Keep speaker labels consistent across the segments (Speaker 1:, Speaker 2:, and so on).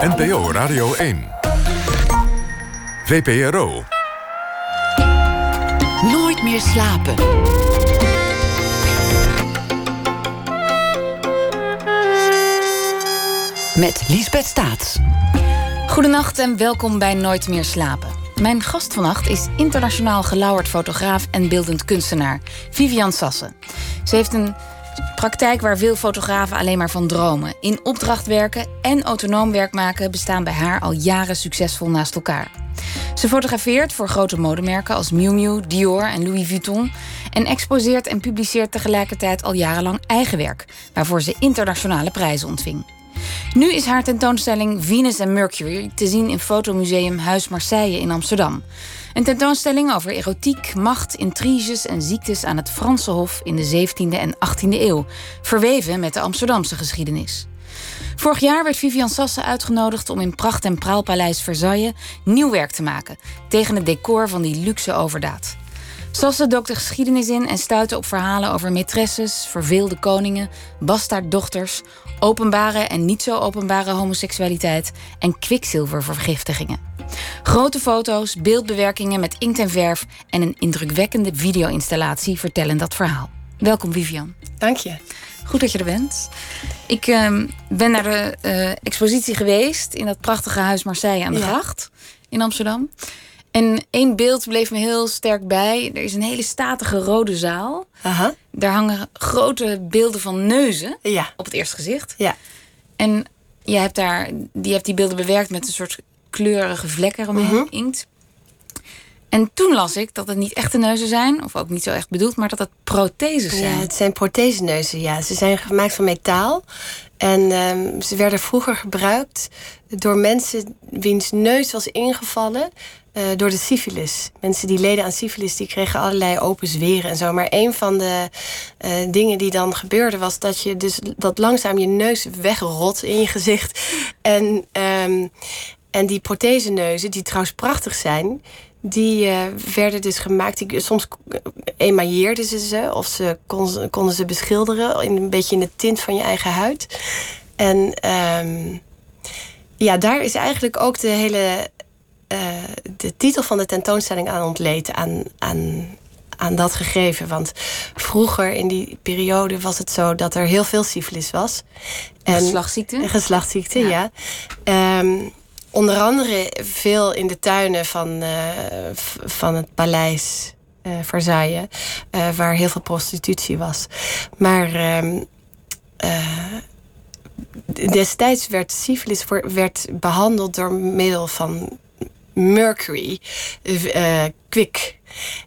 Speaker 1: NPO Radio 1. VPRO.
Speaker 2: Nooit meer slapen. Met Liesbeth Staats.
Speaker 3: Goedenacht en welkom bij Nooit meer slapen. Mijn gast vannacht is internationaal gelauwerd fotograaf en beeldend kunstenaar Vivian Sassen. Ze heeft een praktijk waar veel fotografen alleen maar van dromen. In opdracht werken en autonoom werk maken bestaan bij haar al jaren succesvol naast elkaar. Ze fotografeert voor grote modemerken als Miu Miu, Dior en Louis Vuitton en exposeert en publiceert tegelijkertijd al jarenlang eigen werk, waarvoor ze internationale prijzen ontving. Nu is haar tentoonstelling Venus and Mercury te zien in Fotomuseum Huis Marseille in Amsterdam. Een tentoonstelling over erotiek, macht, intriges en ziektes aan het Franse Hof in de 17e en 18e eeuw, verweven met de Amsterdamse geschiedenis. Vorig jaar werd Vivian Sasse uitgenodigd om in Pracht en Praalpaleis Versailles nieuw werk te maken tegen het decor van die luxe overdaad. Sasse dook de geschiedenis in en stuitte op verhalen over maîtresses, verveelde koningen, bastaarddochters, openbare en niet zo openbare homoseksualiteit en kwikzilververgiftigingen. Grote foto's, beeldbewerkingen met inkt en verf en een indrukwekkende video-installatie vertellen dat verhaal. Welkom Vivian.
Speaker 4: Dank je.
Speaker 3: Goed dat je er bent. Ik uh, ben naar de uh, expositie geweest in dat prachtige huis Marseille aan de gracht in Amsterdam. En één beeld bleef me heel sterk bij. Er is een hele statige rode zaal.
Speaker 4: Aha.
Speaker 3: Daar hangen grote beelden van neuzen
Speaker 4: Ja.
Speaker 3: op het eerste gezicht.
Speaker 4: Ja.
Speaker 3: En je hebt daar, die hebt die beelden bewerkt met een soort kleurige vlekken eromheen,
Speaker 4: Mhm.
Speaker 3: inkt. En toen las ik dat het niet echte neuzen zijn, of ook niet zo echt bedoeld, maar dat het protheses
Speaker 4: Ja,
Speaker 3: zijn.
Speaker 4: het zijn protheseneuzen, ja. Ze zijn gemaakt van metaal. En ehm, ze werden vroeger gebruikt door mensen wiens neus was ingevallen eh, door de syfilis. Mensen die leden aan syfilis, die kregen allerlei open zweren en zo. Maar een van de eh, dingen die dan gebeurde was dat je dus dat langzaam je neus wegrot in je gezicht. En, ehm, en die protheseneuzen, die trouwens prachtig zijn, die eh, werden dus gemaakt. Die, soms emailleerden ze ze of ze konden, ze konden ze beschilderen in een beetje in de tint van je eigen huid. En ehm, ja, daar is eigenlijk ook de hele eh, de titel van de tentoonstelling aan ontleed aan, aan, aan dat gegeven. Want vroeger in die periode was het zo dat er heel veel syfilis was. En,
Speaker 3: Geslachtsziekte?
Speaker 4: Geslachtsziekte, ja. Ehm, onder andere veel in de tuinen van, eh, van het paleis eh, Versailles, eh, waar heel veel prostitutie was. Maar ehm, eh, destijds werd syfilis werd behandeld door middel van mercury, eh, kwik.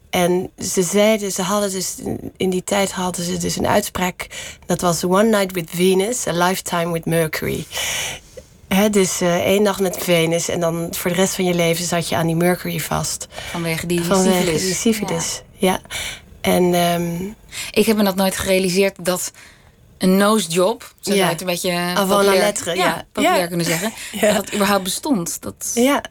Speaker 4: En ze zeiden, ze hadden dus in die tijd hadden ze dus een uitspraak. Dat was One night with Venus, a lifetime with Mercury. Dus eh, één nacht met Venus en dan voor de rest van je leven zat je aan die Mercury vast.
Speaker 3: Vanwege die
Speaker 4: Vanwege
Speaker 3: syfilis.
Speaker 4: die syfilis. Ja. En ehm,
Speaker 3: Ik heb me dat nooit gerealiseerd dat een nosejob, zo zou
Speaker 4: Ja.
Speaker 3: het een beetje populair-
Speaker 4: ja.
Speaker 3: populair
Speaker 4: Ja.
Speaker 3: kunnen zeggen, dat dat überhaupt bestond. Dat...
Speaker 4: ja,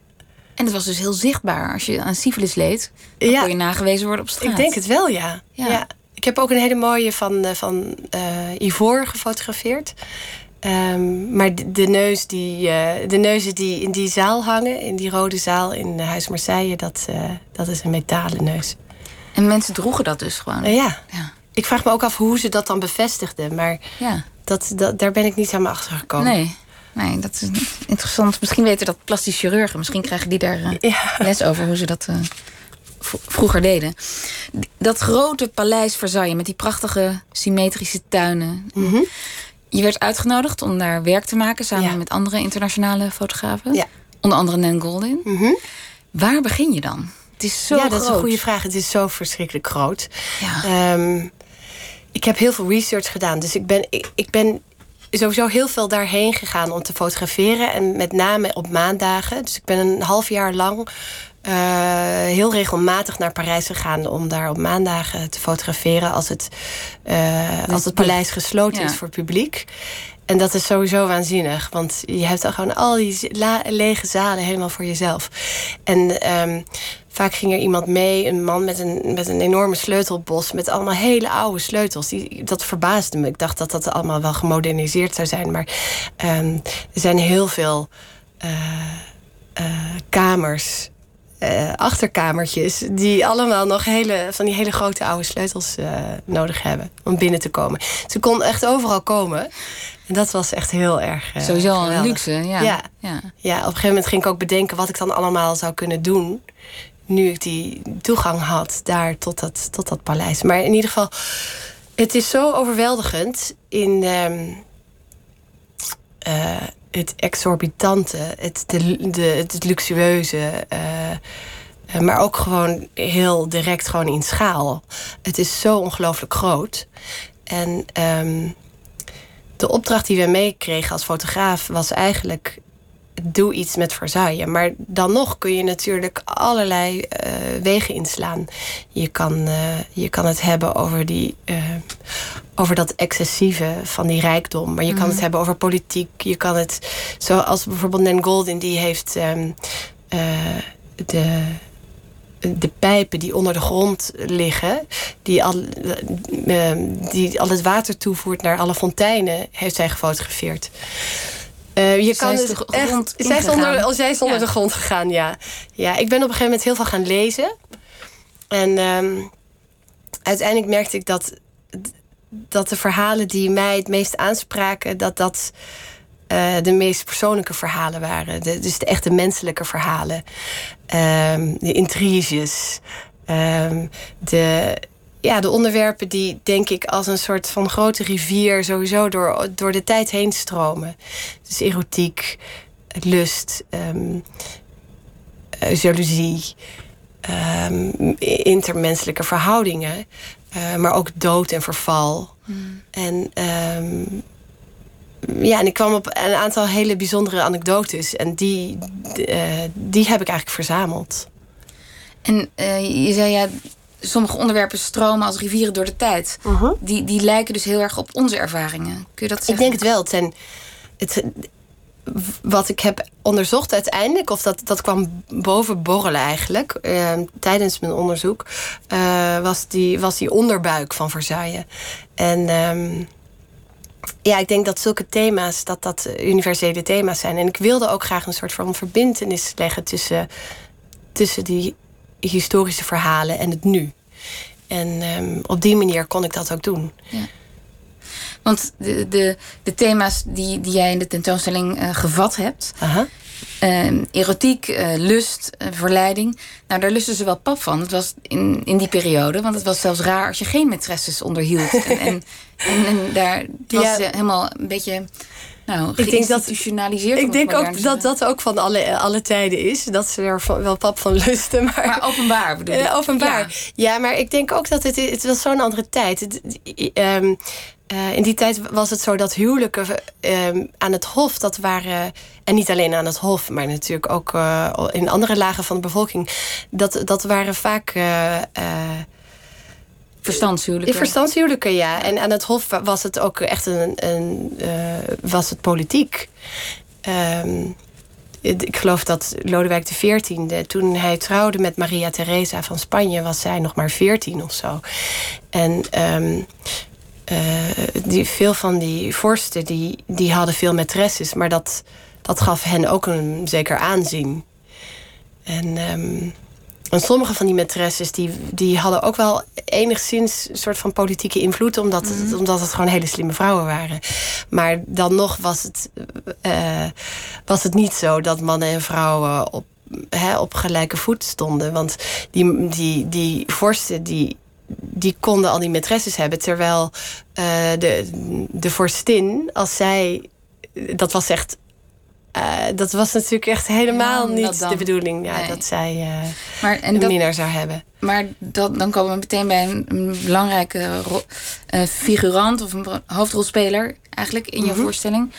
Speaker 3: En het was dus heel zichtbaar. Als je aan syfilis leed, dan
Speaker 4: Ja.
Speaker 3: kon je nagewezen worden op straat.
Speaker 4: ik denk het wel, ja.
Speaker 3: Ja.
Speaker 4: ja. Ik heb ook een hele mooie van, eh, van eh Ivoor gefotografeerd. Ehm, maar de, de neus die, eh, de neuzen die in die zaal hangen, in die rode zaal in eh, Huis Marseille, dat, eh, dat is een metalen neus.
Speaker 3: En mensen droegen dat dus gewoon.
Speaker 4: Ja.
Speaker 3: Ja.
Speaker 4: Ik vraag me ook af hoe ze dat dan bevestigden, maar
Speaker 3: Ja.
Speaker 4: dat, dat, daar ben ik niet aan me achter gekomen.
Speaker 3: Nee. Nee, dat is interessant. Misschien weten dat plastisch chirurgen. Misschien krijgen die daar
Speaker 4: Ja.
Speaker 3: les over hoe ze dat vroeger deden. Dat grote paleis Versailles met die prachtige symmetrische tuinen.
Speaker 4: Mhm.
Speaker 3: Je werd uitgenodigd om daar werk te maken samen
Speaker 4: Ja.
Speaker 3: met andere internationale fotografen.
Speaker 4: Ja.
Speaker 3: Onder andere Nan Goldin.
Speaker 4: Mhm.
Speaker 3: Waar begin je dan? Het is zo
Speaker 4: ja, dat is een goede vraag. Het is zo verschrikkelijk groot.
Speaker 3: Ja.
Speaker 4: Ehm, ik heb heel veel research gedaan. Dus ik ben, ik, ik ben sowieso heel veel daarheen gegaan om te fotograferen. En met name op maandagen. Dus ik ben een half jaar lang eh, heel regelmatig naar Parijs gegaan om daar op maandagen te fotograferen als het, eh, als het paleis gesloten
Speaker 3: Ja.
Speaker 4: is voor publiek. En dat is sowieso waanzinnig, want je hebt dan gewoon al die lege zalen helemaal voor jezelf. En ehm, Vaak ging er iemand mee, een man met een, met een enorme sleutelbos... met allemaal hele oude sleutels. Die, dat verbaasde me. Ik dacht dat dat allemaal wel gemoderniseerd zou zijn. Maar ehm, er zijn heel veel eh, kamers uh, achterkamertjes die allemaal nog hele, van die hele grote oude sleutels uh, nodig hebben om binnen te komen. Ze kon echt overal komen. En dat was echt heel erg.
Speaker 3: Uh, Sowieso een luxe, ja.
Speaker 4: Ja. ja. ja. op een gegeven moment ging ik ook bedenken wat ik dan allemaal zou kunnen doen. Nu ik die toegang had daar tot dat, tot dat paleis. Maar in ieder geval, het is zo overweldigend in. Um, het exorbitante, het, de, het luxueuze. Uh, maar ook gewoon heel direct gewoon in schaal. Het is zo ongelooflijk groot. En um, de opdracht die we meekregen als fotograaf was eigenlijk doe iets met Versailles. Maar dan nog kun je natuurlijk allerlei uh, wegen inslaan. Je kan, uh, je kan het hebben over, die, uh, over dat excessieve van die rijkdom. Maar je mm. kan het hebben over politiek. Je kan het, zoals bijvoorbeeld Nan Goldin, die heeft um, de de pijpen die onder de grond liggen, die al, die al het water toevoert naar alle fonteinen, heeft zij gefotografeerd. Uh, je
Speaker 3: zij
Speaker 4: kan
Speaker 3: is de grond
Speaker 4: echt, zij is onder, zij is onder ja. de grond gegaan, ja. ja. Ik ben op een gegeven moment heel veel gaan lezen. En um, uiteindelijk merkte ik dat, dat de verhalen die mij het meest aanspraken, dat dat uh, de meest persoonlijke verhalen waren. De, dus de echte menselijke verhalen. Um, de intriges. Um, de, ja, de onderwerpen die, denk ik, als een soort van grote rivier sowieso door, door de tijd heen stromen. Dus erotiek, lust, um, jaloezie, um, intermenselijke verhoudingen, uh, maar ook dood en verval. Mm. En um, ja, en ik kwam op een aantal hele bijzondere anekdotes en die, uh, die heb ik eigenlijk verzameld.
Speaker 3: En uh, je zei ja, sommige onderwerpen stromen als rivieren door de tijd. Uh -huh. die, die lijken dus heel erg op onze ervaringen. Kun je dat zeggen?
Speaker 4: Ik denk het wel. Zijn, het, wat ik heb onderzocht uiteindelijk, of dat, dat kwam boven borrelen eigenlijk, uh, tijdens mijn onderzoek, uh, was, die, was die onderbuik van Versailles. En um, ja, ik denk dat zulke thema's, dat dat universele thema's zijn. En ik wilde ook graag een soort van verbindenis leggen tussen, tussen die historische verhalen en het nu. En um, op die manier kon ik dat ook doen.
Speaker 3: Ja. Want de, de, de thema's die, die jij in de tentoonstelling uh, gevat hebt.
Speaker 4: Aha.
Speaker 3: Uh, erotiek, uh, lust, uh, verleiding. Nou, daar lusten ze wel pap van. Het was in, in die periode. Want het was zelfs raar als je geen maîtresses onderhield. en, en, en, en, daar was ja. helemaal een beetje nou,
Speaker 4: ik denk dat
Speaker 3: Ik
Speaker 4: denk ook dat dat ook van alle, alle tijden is. Dat ze er wel pap van lusten. Maar,
Speaker 3: maar openbaar bedoel
Speaker 4: ik. Uh, openbaar. Ja. ja. maar ik denk ook dat het, het was zo'n andere tijd. Het, um, uh, in die tijd was het zo dat huwelijken um, aan het hof, dat waren. En niet alleen aan het hof, maar natuurlijk ook uh, in andere lagen van de bevolking. Dat, dat waren vaak
Speaker 3: Verstandshuwelijken.
Speaker 4: Verstandshuwelijken, ja. En aan het Hof was het ook echt een. een uh, was het politiek. Um, ik geloof dat Lodewijk XIV, toen hij trouwde met Maria Theresa van Spanje, was zij nog maar veertien of zo. En um, uh, die, veel van die vorsten die, die hadden veel maîtresses, maar dat, dat gaf hen ook een zeker aanzien. En um, en sommige van die maîtresses die, die hadden ook wel enigszins een soort van politieke invloed, omdat het, mm. omdat het gewoon hele slimme vrouwen waren. Maar dan nog was het, uh, was het niet zo dat mannen en vrouwen op, hè, op gelijke voet stonden. Want die, die, die vorsten die, die konden al die maîtresses hebben, terwijl uh, de, de vorstin, als zij. Dat was echt uh, dat was natuurlijk echt helemaal ja, niet de bedoeling. Ja, nee. Dat zij uh, maar, en een dat, minnaar zou hebben.
Speaker 3: Maar dat, dan komen we meteen bij een, een belangrijke uh, figurant of een hoofdrolspeler eigenlijk in mm -hmm. je voorstelling.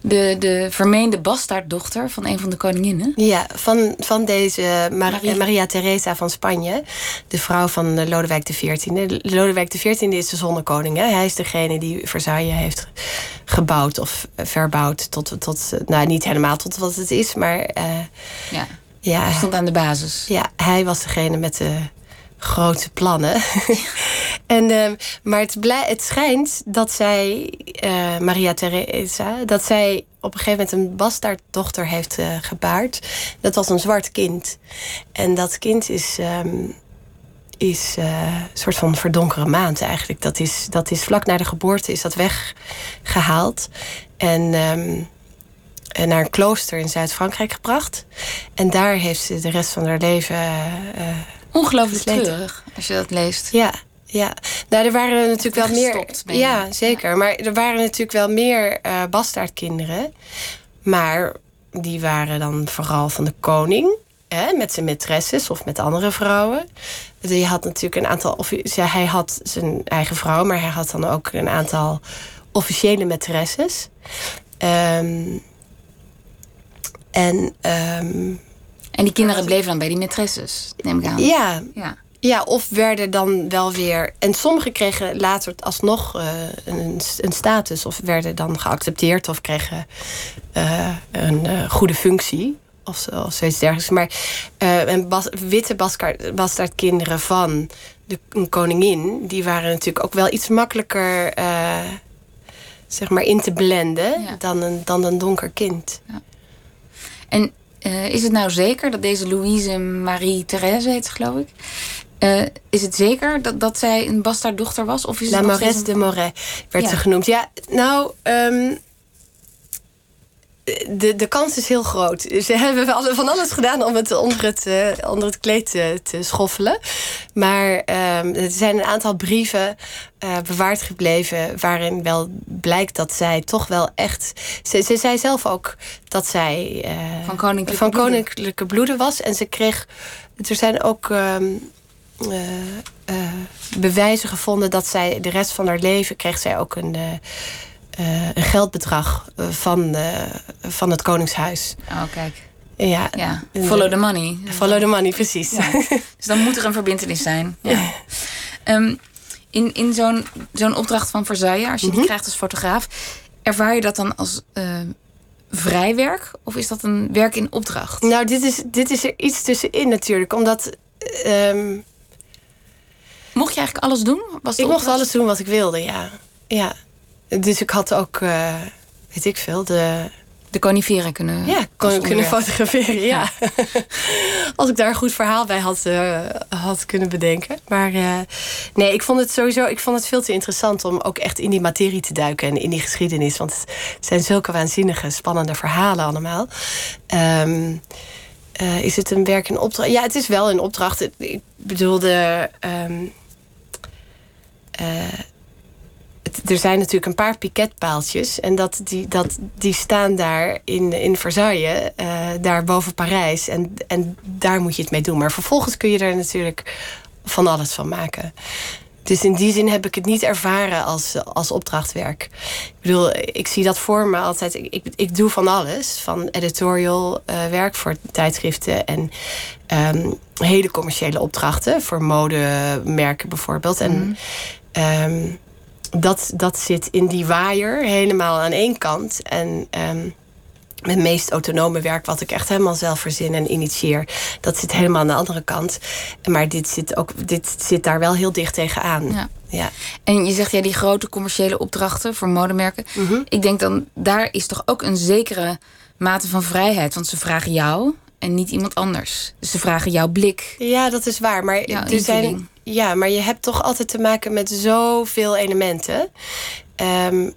Speaker 3: De, de vermeende bastaarddochter van een van de koninginnen.
Speaker 4: Ja, van, van deze Mar Maria. Maria Theresa van Spanje. De vrouw van Lodewijk XIV. Lodewijk XIV is de zonnekoning. Hè? Hij is degene die Versailles heeft gebouwd of verbouwd tot, tot nou niet helemaal tot wat het is, maar uh,
Speaker 3: ja.
Speaker 4: Ja,
Speaker 3: Hij stond aan de basis.
Speaker 4: ja, hij was degene met de grote plannen. en, ehm, maar het, het schijnt dat zij, eh, Maria Teresa, dat zij op een gegeven moment een bastaarddochter heeft eh, gebaard. Dat was een zwart kind. En dat kind is, ehm, is eh, een soort van verdonkere maand eigenlijk. Dat is, dat is vlak na de geboorte is dat weggehaald. En ehm, en naar een klooster in Zuid-Frankrijk gebracht. En daar heeft ze de rest van haar leven. eh,
Speaker 3: Ongelooflijk
Speaker 4: Gesleten.
Speaker 3: treurig als je dat leest.
Speaker 4: ja, ja. Nou, er waren natuurlijk wel meer.
Speaker 3: Gestopt je.
Speaker 4: Ja, zeker. Maar er waren natuurlijk wel meer eh bastaardkinderen. Maar die waren dan vooral van de koning. Hè, met zijn maîtresses of met andere vrouwen. Die had natuurlijk een aantal. Of, hij had zijn eigen vrouw, maar hij had dan ook een aantal officiële maîtresses. Ehm, en ehm,
Speaker 3: En die kinderen bleven dan bij die maîtresses, neem ik aan.
Speaker 4: ja,
Speaker 3: Ja.
Speaker 4: Ja, of werden dan wel weer. En sommigen kregen later alsnog eh, een, een status, of werden dan geaccepteerd, of kregen eh, een eh, goede functie. Of, zo, of zoiets dergelijks. Maar en bas- witte bastaardkinderen van de een koningin, die waren natuurlijk ook wel iets makkelijker zeg maar in te blenden
Speaker 3: Ja.
Speaker 4: dan, een, dan een donker kind.
Speaker 3: En eh, is het nou zeker dat deze Louise Marie Therese heet, geloof ik? Eh, is het zeker dat, dat zij een bastaarddochter was? Of is
Speaker 4: La
Speaker 3: steeds
Speaker 4: de Moret werd
Speaker 3: Ja.
Speaker 4: ze genoemd. Ja, nou, ehm, de, de kans is heel groot. Ze hebben van alles gedaan om het onder het, eh, onder het kleed te, te schoffelen. Maar ehm, er zijn een aantal brieven eh, bewaard gebleven... waarin wel blijkt dat zij toch wel echt... Ze, ze zei zelf ook dat zij...
Speaker 3: Van koninklijke
Speaker 4: van
Speaker 3: bloeden.
Speaker 4: koninklijke bloeden was. En ze kreeg... Er zijn ook... ehm, eh, eh, bewijzen gevonden dat zij de rest van haar leven kreeg zij ook een, eh, een geldbedrag van, van het Koningshuis.
Speaker 3: Oh, kijk.
Speaker 4: Ja,
Speaker 3: Ja, follow the money.
Speaker 4: follow the money, precies.
Speaker 3: Ja. Dus dan moet er een verbindenis zijn. Ja. Ehm, in in zo'n zo'n opdracht van Versailles, als je
Speaker 4: Mhm.
Speaker 3: die krijgt als fotograaf, ervaar je dat dan als eh, vrijwerk? Of is dat een werk in opdracht?
Speaker 4: Nou, dit is, dit is er iets tussenin natuurlijk, omdat ehm,
Speaker 3: Mocht je eigenlijk alles doen? Was
Speaker 4: ik mocht alles doen wat ik wilde, ja. ja. Dus ik had ook, eh, weet ik veel, de,
Speaker 3: de coniferen kunnen
Speaker 4: Ja, kon, kunnen fotograferen, ja. Als ik daar een goed verhaal bij had, eh, had kunnen bedenken. Maar eh, nee, ik vond het sowieso ik vond het veel te interessant om ook echt in die materie te duiken en in die geschiedenis. Want het zijn zulke waanzinnige, spannende verhalen allemaal. Ehm, eh, is het een werk in opdracht? Ja, het is wel een opdracht. Ik bedoelde. eh, het- er zijn natuurlijk een paar piketpaaltjes. En dat, die, dat, die staan daar in, in Versailles, eh, daar boven Parijs. En, en daar moet je het mee doen. Maar vervolgens kun je er natuurlijk van alles van maken. Dus in die zin heb ik het niet ervaren als, als opdrachtwerk. Ik bedoel, ik zie dat voor me altijd. Ik, ik, doe van alles. Van editorial eh, werk voor tijdschriften en ehm, hele commerciële opdrachten voor modemerken bijvoorbeeld. En ehm, dat, dat zit in die waaier helemaal aan één kant. En ehm, mijn meest autonome werk, wat ik echt helemaal zelf verzin en initieer, dat zit helemaal aan de andere kant. Maar dit zit, ook, dit zit daar wel heel dicht tegenaan.
Speaker 3: Ja.
Speaker 4: Ja.
Speaker 3: En je zegt ja, die grote commerciële opdrachten voor modemerken.
Speaker 4: Mhm.
Speaker 3: Ik denk dan, daar is toch ook een zekere mate van vrijheid. Want ze vragen jou en niet iemand anders. Dus ze vragen jouw blik.
Speaker 4: Ja, dat is waar. Maar,
Speaker 3: Ja,
Speaker 4: er zijn. Ja, maar je hebt toch altijd te maken met zoveel elementen. Ehm,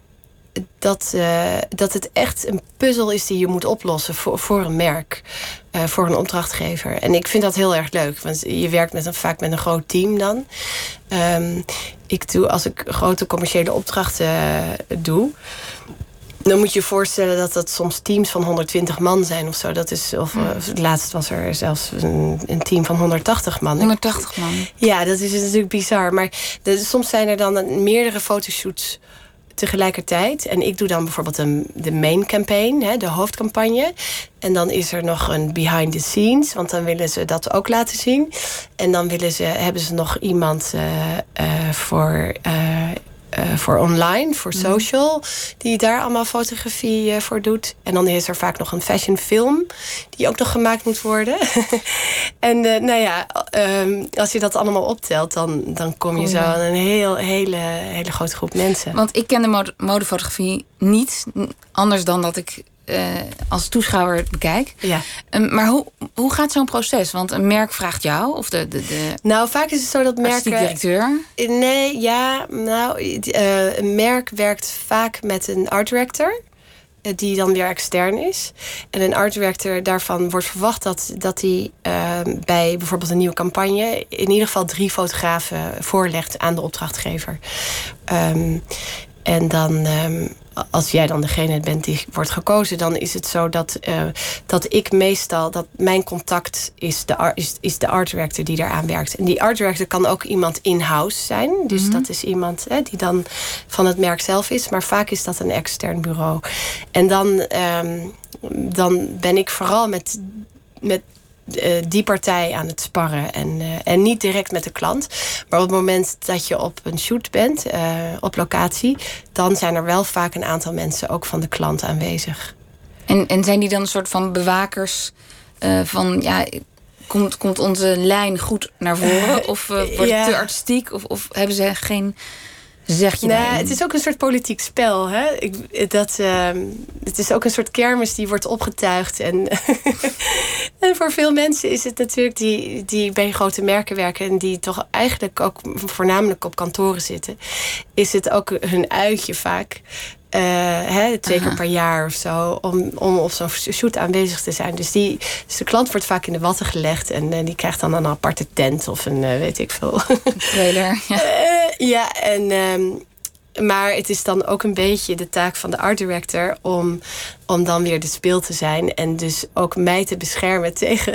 Speaker 4: dat, eh, dat het echt een puzzel is die je moet oplossen voor, voor een merk, eh, voor een opdrachtgever. En ik vind dat heel erg leuk, want je werkt met een, vaak met een groot team dan. Ehm, ik doe, als ik grote commerciële opdrachten eh, doe, dan moet je je voorstellen dat dat soms teams van 120 man zijn of zo. Dat is, of eh, laatst was er zelfs een, een team van 180 man.
Speaker 3: 180 man.
Speaker 4: Ja, dat is natuurlijk bizar. Maar de- soms zijn er dan meerdere fotoshoots tegelijkertijd. En ik doe dan bijvoorbeeld een, de main campaign, hè, de hoofdcampagne. En dan is er nog een behind the scenes, want dan willen ze dat ook laten zien. En dan willen ze, hebben ze nog iemand eh, eh, voor. Eh, eh, voor online, voor social, die daar allemaal fotografie eh, voor doet. En dan is er vaak nog een fashion film die ook nog gemaakt moet worden. en uh, nou ja, ehm, als je dat allemaal optelt, dan, dan kom je zo aan een heel, hele, hele grote groep mensen.
Speaker 3: Want ik ken de mode modefotografie niet, anders dan dat ik uh, als toeschouwer bekijk.
Speaker 4: Ja.
Speaker 3: Um, maar hoe, hoe gaat zo'n proces? Want een merk vraagt jou of de. de, de
Speaker 4: nou, vaak is het zo dat merken.
Speaker 3: directeur?
Speaker 4: Nee, ja. Nou, uh, een merk werkt vaak met een art director. Die dan weer extern is. En een art director daarvan wordt verwacht dat, dat hij ehm, bij bijvoorbeeld een nieuwe campagne. in ieder geval drie fotografen voorlegt aan de opdrachtgever. Um, en dan um, als jij dan degene bent die wordt gekozen, dan is het zo dat, uh, dat ik meestal, dat mijn contact is de, is, is de art director die daaraan werkt. En die art director kan ook iemand in-house zijn. Dus mm -hmm. dat is iemand hè, die dan van het merk zelf is. Maar vaak is dat een extern bureau. En dan, um, dan ben ik vooral met, met die partij aan het sparren. En, uh, en niet direct met de klant. Maar op het moment dat je op een shoot bent, uh, op locatie, dan zijn er wel vaak een aantal mensen ook van de klant aanwezig.
Speaker 3: En, en zijn die dan een soort van bewakers van ja. Komt, komt onze lijn goed naar voren? Of wordt ja. het te artistiek? Of, of hebben ze geen zeg je
Speaker 4: nou, Het is ook een soort politiek spel. Hè? Ik, dat, uh, het is ook een soort kermis die wordt opgetuigd. En, en voor veel mensen is het natuurlijk die, die bij grote merken werken... en die toch eigenlijk ook voornamelijk op kantoren zitten... is het ook hun uitje vaak. Uh, hè, twee keer per jaar of zo, om, om op zo'n shoot aanwezig te zijn. Dus, die, dus de klant wordt vaak in de watten gelegd en uh, die krijgt dan een aparte tent of een, uh, weet ik veel.
Speaker 3: Een trailer. Ja,
Speaker 4: ja en. Um, maar het is dan ook een beetje de taak van de art director om, om dan weer de speel te zijn. En dus ook mij te beschermen tegen,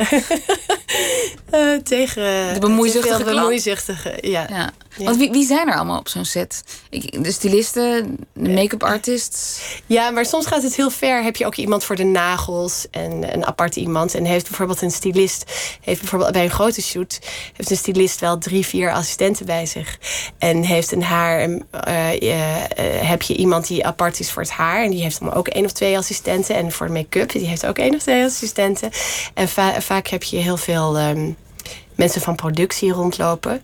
Speaker 4: uh, tegen
Speaker 3: de bemoeizuchtige.
Speaker 4: bemoeizuchtige ja.
Speaker 3: ja. Ja. Want wie, wie zijn er allemaal op zo'n set? Ik, de stylisten, de make-up artists?
Speaker 4: Ja, maar soms gaat het heel ver. Heb je ook iemand voor de nagels en een apart iemand. En heeft bijvoorbeeld een stylist, heeft bijvoorbeeld bij een grote shoot, heeft een stylist wel drie, vier assistenten bij zich. En heeft een haar, uh, uh, uh, heb je iemand die apart is voor het haar. En die heeft dan ook één of twee assistenten. En voor make-up, die heeft ook één of twee assistenten. En va vaak heb je heel veel um, mensen van productie rondlopen.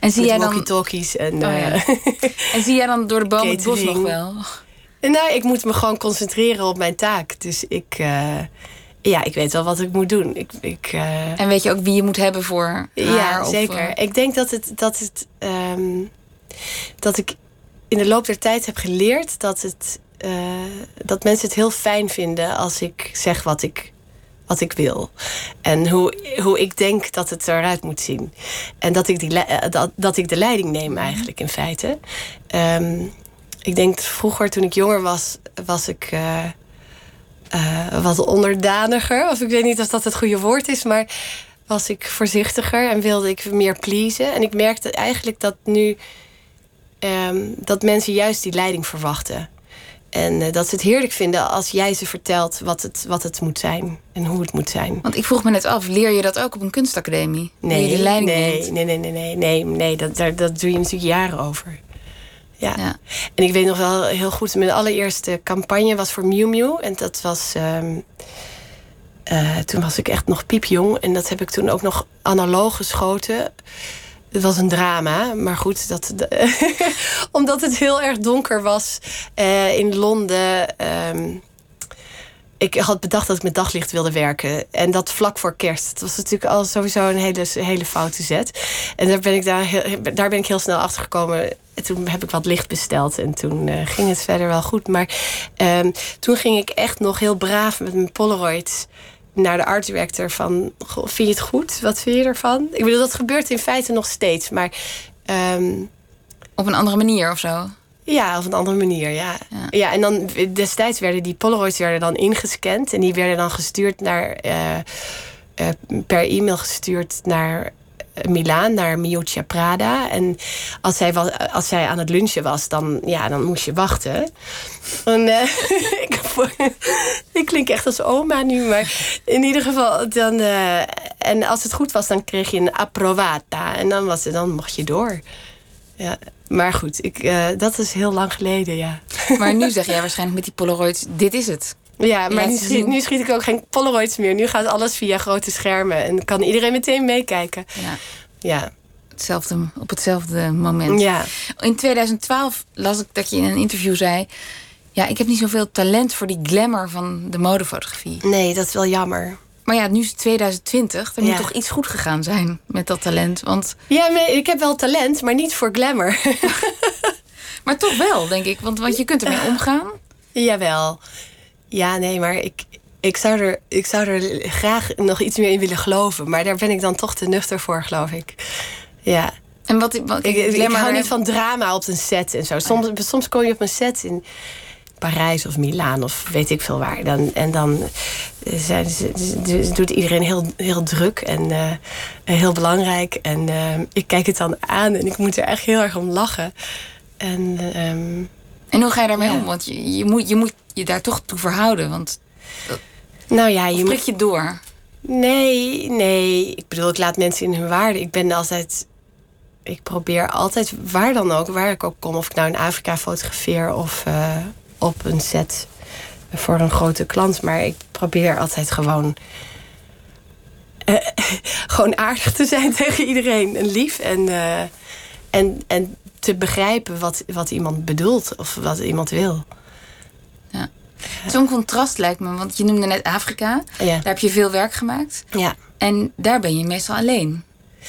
Speaker 3: En zie jij dan
Speaker 4: walkie-talkies en.
Speaker 3: Oh, ja. uh, en zie jij dan door de boom het bos nog wel?
Speaker 4: Nou, ik moet me gewoon concentreren op mijn taak. Dus ik. Uh, ja, ik weet wel wat ik moet doen. Ik, ik, uh,
Speaker 3: en weet je ook wie je moet hebben voor haar?
Speaker 4: Ja,
Speaker 3: of,
Speaker 4: zeker. Ik denk dat het. Dat, het um, dat ik in de loop der tijd heb geleerd dat, het, dat mensen het heel fijn vinden als ik zeg wat ik wat ik wil. En hoe, hoe ik denk dat het eruit moet zien. En dat ik, die, dat, dat ik de leiding neem eigenlijk in feite. Um, ik denk vroeger toen ik jonger was, was ik uh, uh, wat onderdaniger. Of ik weet niet of dat het goede woord is, maar was ik voorzichtiger en wilde ik meer pleasen. En ik merkte eigenlijk dat nu um, dat mensen juist die leiding verwachten. En uh, dat ze het heerlijk vinden als jij ze vertelt wat het, wat het moet zijn en hoe het moet zijn.
Speaker 3: Want ik vroeg me net af, leer je dat ook op een kunstacademie?
Speaker 4: Nee,
Speaker 3: de leiding
Speaker 4: nee,
Speaker 3: neemt?
Speaker 4: nee, nee, nee, nee, nee, nee dat, daar, dat doe je natuurlijk jaren over. Ja. ja. En ik weet nog wel heel goed, mijn allereerste campagne was voor Miu Miu. En dat was. Um, uh, toen was ik echt nog piepjong. En dat heb ik toen ook nog analoog geschoten. Het was een drama, maar goed, dat, omdat het heel erg donker was uh, in Londen. Um, ik had bedacht dat ik met daglicht wilde werken. En dat vlak voor kerst. Het was natuurlijk al sowieso een hele, hele foute zet. En daar ben ik, daar heel, ben ik heel snel achter gekomen. En toen heb ik wat licht besteld. En toen uh, ging het verder wel goed. Maar um, toen ging ik echt nog heel braaf met mijn Polaroid naar de art director van... Goh, vind je het goed? Wat vind je ervan? Ik bedoel, dat gebeurt in feite nog steeds. Maar... Um,
Speaker 3: op een andere manier of zo?
Speaker 4: Ja, op een andere manier, ja. ja. ja. en dan destijds werden die Polaroids werden dan ingescand... en die werden dan gestuurd naar... Uh, uh, per e-mail gestuurd naar Milaan naar Miuccia Prada. En als zij, was, als zij aan het lunchen was, dan, ja, dan moest je wachten. En, uh, ik, ik klink echt als oma nu, maar in ieder geval dan. Uh, en als het goed was, dan kreeg je een approvata. En dan, was dan mocht je door. ja. Maar goed, ik, eh, dat is heel lang geleden, ja.
Speaker 3: Maar nu zeg jij waarschijnlijk met die Polaroids, dit is het.
Speaker 4: Ja, maar nu schiet, nu schiet ik ook geen Polaroids meer. Nu gaat alles via grote schermen. En kan iedereen meteen meekijken.
Speaker 3: Ja,
Speaker 4: Ja,
Speaker 3: hetzelfde, op hetzelfde moment.
Speaker 4: ja.
Speaker 3: In 2012 las ik dat je in een interview zei... ja, ik heb niet zoveel talent voor die glamour van de modefotografie.
Speaker 4: Nee, dat is wel jammer.
Speaker 3: Maar ja, nu is het 2020. Er moet
Speaker 4: Ja.
Speaker 3: toch iets goed gegaan zijn met dat talent. Want,
Speaker 4: Ja, nee, ik heb wel talent, maar niet voor glamour.
Speaker 3: maar toch wel, denk ik. Want, want je kunt ermee omgaan.
Speaker 4: Jawel. Ja, nee, maar ik, ik, zou er, ik zou er graag nog iets meer in willen geloven. Maar daar ben ik dan toch te nuchter voor, geloof ik. Ja.
Speaker 3: En wat, wat
Speaker 4: Ik, ik, hou niet van drama op een set en zo. Soms, soms kom je op een set in Parijs of Milaan of weet ik veel waar. Dan, en dan eh, zijn, doet iedereen heel, heel druk en eh, heel belangrijk. En eh, ik kijk het dan aan en ik moet er echt heel erg om lachen. En ehm,
Speaker 3: En hoe ga je daarmee
Speaker 4: Ja.
Speaker 3: om? Want je, je, moet, je moet je daar toch toe verhouden. Want
Speaker 4: nou ja, je moet...
Speaker 3: je door.
Speaker 4: Nee, nee. Ik bedoel, ik laat mensen in hun waarde. Ik ben altijd. Ik probeer altijd, waar dan ook, waar ik ook kom, of ik nou in Afrika fotografeer of eh, op een set voor een grote klant. Maar ik probeer altijd gewoon. eh, gewoon aardig te zijn tegen iedereen. En lief. En, eh, en, en te begrijpen wat, wat iemand bedoelt of wat iemand wil.
Speaker 3: Zo'n contrast lijkt me. Want je noemde net Afrika.
Speaker 4: Ja.
Speaker 3: Daar heb je veel werk gemaakt.
Speaker 4: ja.
Speaker 3: En daar ben je meestal alleen.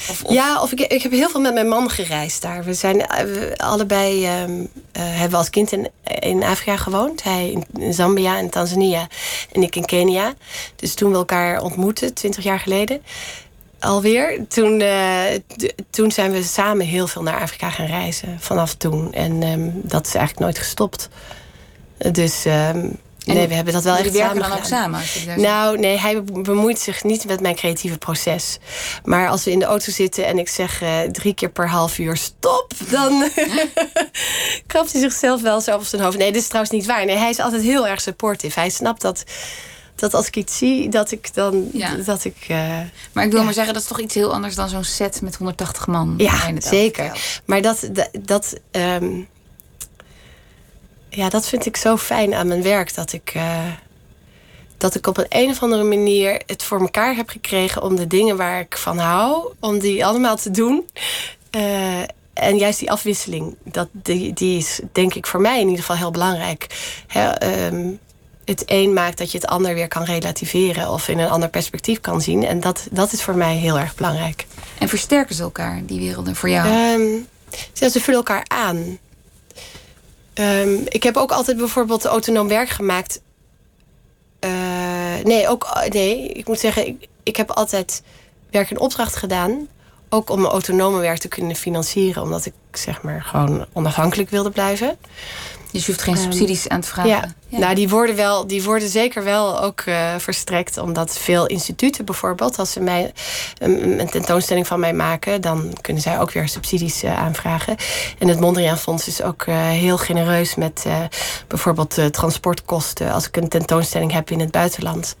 Speaker 3: Of, of-
Speaker 4: Ja, of ik, ik heb heel veel met mijn man gereisd daar. We zijn eh, we allebei ehm, eh, hebben als kind in, in Afrika gewoond. Hij in, in Zambia en Tanzania en ik in Kenia. Dus toen we elkaar ontmoetten, twintig jaar geleden alweer, toen, eh, toen zijn we samen heel veel naar Afrika gaan reizen. Vanaf toen. En ehm, dat is eigenlijk nooit gestopt. Dus ehm, nee, we hebben dat wel echt samen
Speaker 3: dan ook samen?
Speaker 4: Nou, nee, hij be- bemoeit zich niet met mijn creatieve proces. Maar als we in de auto zitten en ik zeg eh, drie keer per half uur stop, dan krapt hij zichzelf wel zo op zijn hoofd. Nee, dit is trouwens niet waar. Nee, hij is altijd heel erg supportive. Hij snapt dat, dat als ik iets zie, dat ik dan.
Speaker 3: Ja.
Speaker 4: Dat ik, eh,
Speaker 3: maar ik wil
Speaker 4: ja.
Speaker 3: maar zeggen, dat is toch iets heel anders dan zo'n set met 180 man.
Speaker 4: ja, zeker. Maar dat. dat, dat ehm, ja, dat vind ik zo fijn aan mijn werk. Dat ik. eh, dat ik op een, een of andere manier het voor elkaar heb gekregen om de dingen waar ik van hou, om die allemaal te doen. Eh, en juist die afwisseling, dat, die, die is denk ik voor mij in ieder geval heel belangrijk. Ehm, het een maakt dat je het ander weer kan relativeren of in een ander perspectief kan zien. En dat, dat is voor mij heel erg belangrijk.
Speaker 3: En versterken ze elkaar, die werelden, voor jou?
Speaker 4: Ehm, ze vullen elkaar aan. Ehm, ik heb ook altijd bijvoorbeeld autonoom werk gemaakt. Eh, nee, ook, nee, ik moet zeggen, ik, ik heb altijd werk in opdracht gedaan. Ook om mijn autonome werk te kunnen financieren. Omdat ik zeg maar gewoon onafhankelijk wilde blijven.
Speaker 3: Dus je hoeft geen
Speaker 4: ehm,
Speaker 3: subsidies aan te vragen.
Speaker 4: Ja, nou die worden, wel, die worden zeker wel ook eh, verstrekt. Omdat veel instituten bijvoorbeeld, als ze mij een, een tentoonstelling van mij maken, dan kunnen zij ook weer subsidies eh, aanvragen. En het Mondriaan Fonds is ook eh, heel genereus met bijvoorbeeld transportkosten. Als ik een tentoonstelling heb in het buitenland,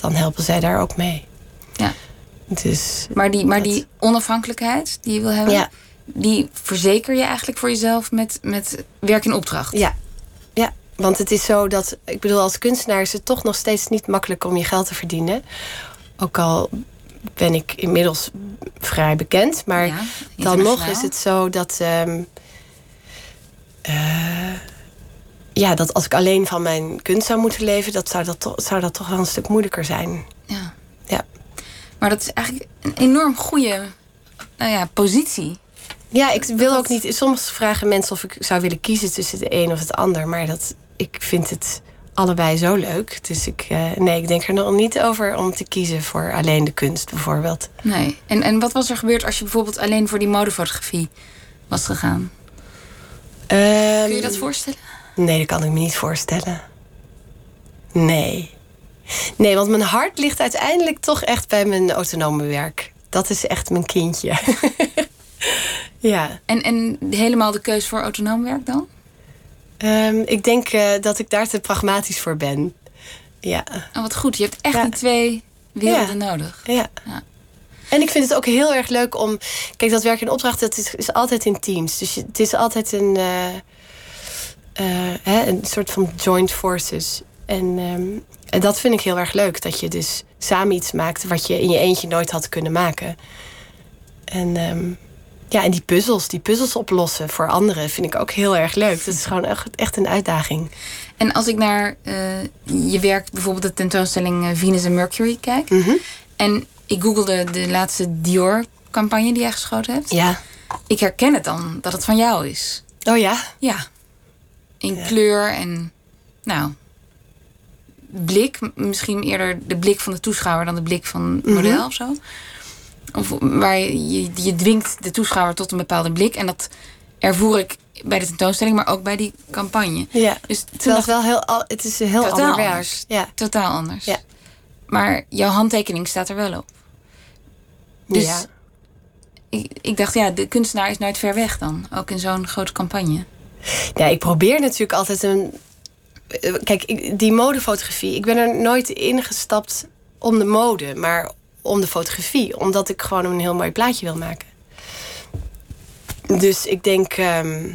Speaker 4: dan helpen zij daar ook mee.
Speaker 3: Ja.
Speaker 4: Dus
Speaker 3: Maar, die, maar
Speaker 4: dat-
Speaker 3: die onafhankelijkheid die je wil hebben,
Speaker 4: Ja.
Speaker 3: Die verzeker je eigenlijk voor jezelf met, met werk in opdracht.
Speaker 4: Ja. ja, want het is zo dat, ik bedoel, als kunstenaar is het toch nog steeds niet makkelijk om je geld te verdienen. Ook al ben ik inmiddels vrij bekend, maar
Speaker 3: Ja,
Speaker 4: dan nog is het zo dat. ehm, eh, ja, dat als ik alleen van mijn kunst zou moeten leven, dat zou dat, toch, zou dat toch wel een stuk moeilijker zijn.
Speaker 3: Ja.
Speaker 4: Ja.
Speaker 3: Maar dat is eigenlijk een enorm goede nou ja, positie.
Speaker 4: Ja, ik wil ook niet. Soms vragen mensen of ik zou willen kiezen tussen het een of het ander. Maar dat, ik vind het allebei zo leuk. Dus ik, eh, nee, ik denk er nog niet over om te kiezen voor alleen de kunst, bijvoorbeeld.
Speaker 3: Nee. En, en wat was er gebeurd als je bijvoorbeeld alleen voor die modefotografie was gegaan? Kun je dat voorstellen?
Speaker 4: Nee, dat kan ik me niet voorstellen. Nee. Nee, want mijn hart ligt uiteindelijk toch echt bij mijn autonome werk. Dat is echt mijn kindje. ja.
Speaker 3: En, en helemaal de keus voor autonoom werk dan?
Speaker 4: Ehm, ik denk eh, dat ik daar te pragmatisch voor ben. Ja.
Speaker 3: Oh, wat goed. Je hebt echt
Speaker 4: Ja.
Speaker 3: die twee werelden nodig.
Speaker 4: Ja.
Speaker 3: Ja.
Speaker 4: En ik vind het ook heel erg leuk om. Kijk, dat werk in opdracht dat is, is altijd in teams. Dus je, het is altijd een, eh, eh, hè, een soort van joint forces. En, ehm, en dat vind ik heel erg leuk. Dat je dus samen iets maakt wat je in je eentje nooit had kunnen maken. En ehm, ja, en die puzzels, die puzzels oplossen voor anderen vind ik ook heel erg leuk. Dat is gewoon echt, echt een uitdaging.
Speaker 3: En als ik naar eh, je werk, bijvoorbeeld de tentoonstelling eh, Venus en Mercury kijk.
Speaker 4: Mhm.
Speaker 3: En ik googelde de laatste Dior-campagne die jij geschoten hebt.
Speaker 4: Ja.
Speaker 3: Ik herken het dan dat het van jou is.
Speaker 4: Oh ja?
Speaker 3: Ja. In kleur en, nou, blik. Misschien eerder de blik van de toeschouwer dan de blik van het
Speaker 4: Mhm.
Speaker 3: model of zo. Of waar je, je, je dwingt de toeschouwer tot een bepaalde blik. En dat ervoer ik bij de tentoonstelling, maar ook bij die campagne.
Speaker 4: Ja.
Speaker 3: Dus toen dacht
Speaker 4: het wel heel, al- het is een heel
Speaker 3: Totaal
Speaker 4: ander werk.
Speaker 3: anders.
Speaker 4: Ja.
Speaker 3: Totaal anders.
Speaker 4: Ja.
Speaker 3: Maar jouw handtekening staat er wel op. Dus
Speaker 4: ja.
Speaker 3: ik, ik dacht, ja, de kunstenaar is nooit ver weg dan. Ook in zo'n grote campagne.
Speaker 4: Ja, ik probeer natuurlijk altijd een. eh, Kijk, die modefotografie. Ik ben er nooit ingestapt om de mode, maar om de fotografie. Omdat ik gewoon een heel mooi plaatje wil maken. Dus ik denk. ehm,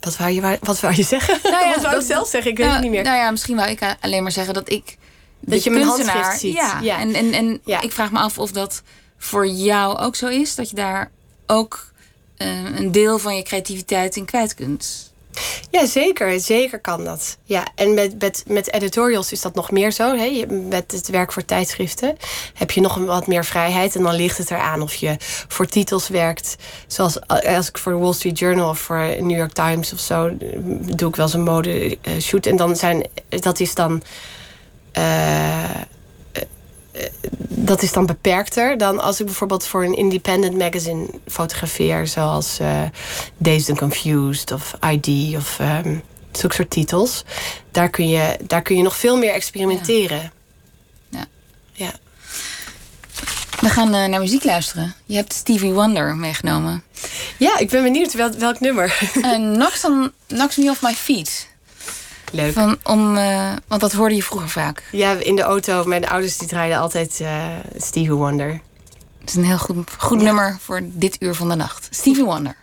Speaker 4: wat, wou je, wat wou je zeggen?
Speaker 3: Nou ja,
Speaker 4: wat wou
Speaker 3: dat-
Speaker 4: ik zelf zeggen? Ik weet
Speaker 3: nou,
Speaker 4: het niet meer.
Speaker 3: Nou ja, misschien wou ik alleen maar zeggen dat ik.
Speaker 4: Dat je mijn handschrift ziet.
Speaker 3: Ja,
Speaker 4: Ja.
Speaker 3: en, en, en
Speaker 4: Ja.
Speaker 3: ik vraag me af of dat voor jou ook zo is. Dat je daar ook eh, een deel van je creativiteit in kwijt kunt.
Speaker 4: Ja, zeker. Zeker kan dat. Ja, en met, met, met editorials is dat nog meer zo. Hè? Met het werk voor tijdschriften heb je nog wat meer vrijheid. En dan ligt het eraan of je voor titels werkt. Zoals als ik voor de Wall Street Journal of voor New York Times of zo... doe ik wel eens een mode eh, shoot. En dan zijn, dat is dan... eh, eh, dat is dan beperkter dan als ik bijvoorbeeld voor een independent magazine fotografeer, zoals eh Dazed and Confused of ID of ehm zulke soort titels. Daar kun, je, daar kun je nog veel meer experimenteren.
Speaker 3: Ja.
Speaker 4: Ja.
Speaker 3: We gaan eh, naar muziek luisteren. Je hebt Stevie Wonder meegenomen.
Speaker 4: Ja, ik ben benieuwd wel, welk nummer.
Speaker 3: Uh, knocks, on, Me Off My Feet.
Speaker 4: Leuk.
Speaker 3: Van, om, eh, want dat hoorde je vroeger vaak.
Speaker 4: Ja, in de auto, mijn ouders die draaiden altijd eh, Stevie Wonder.
Speaker 3: Het is een heel goed, goed nummer voor dit uur van de nacht. Stevie Wonder.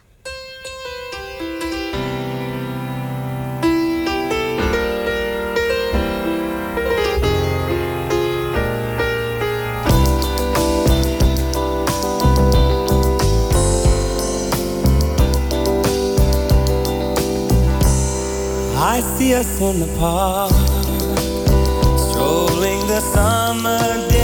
Speaker 5: Us in the park, strolling the summer days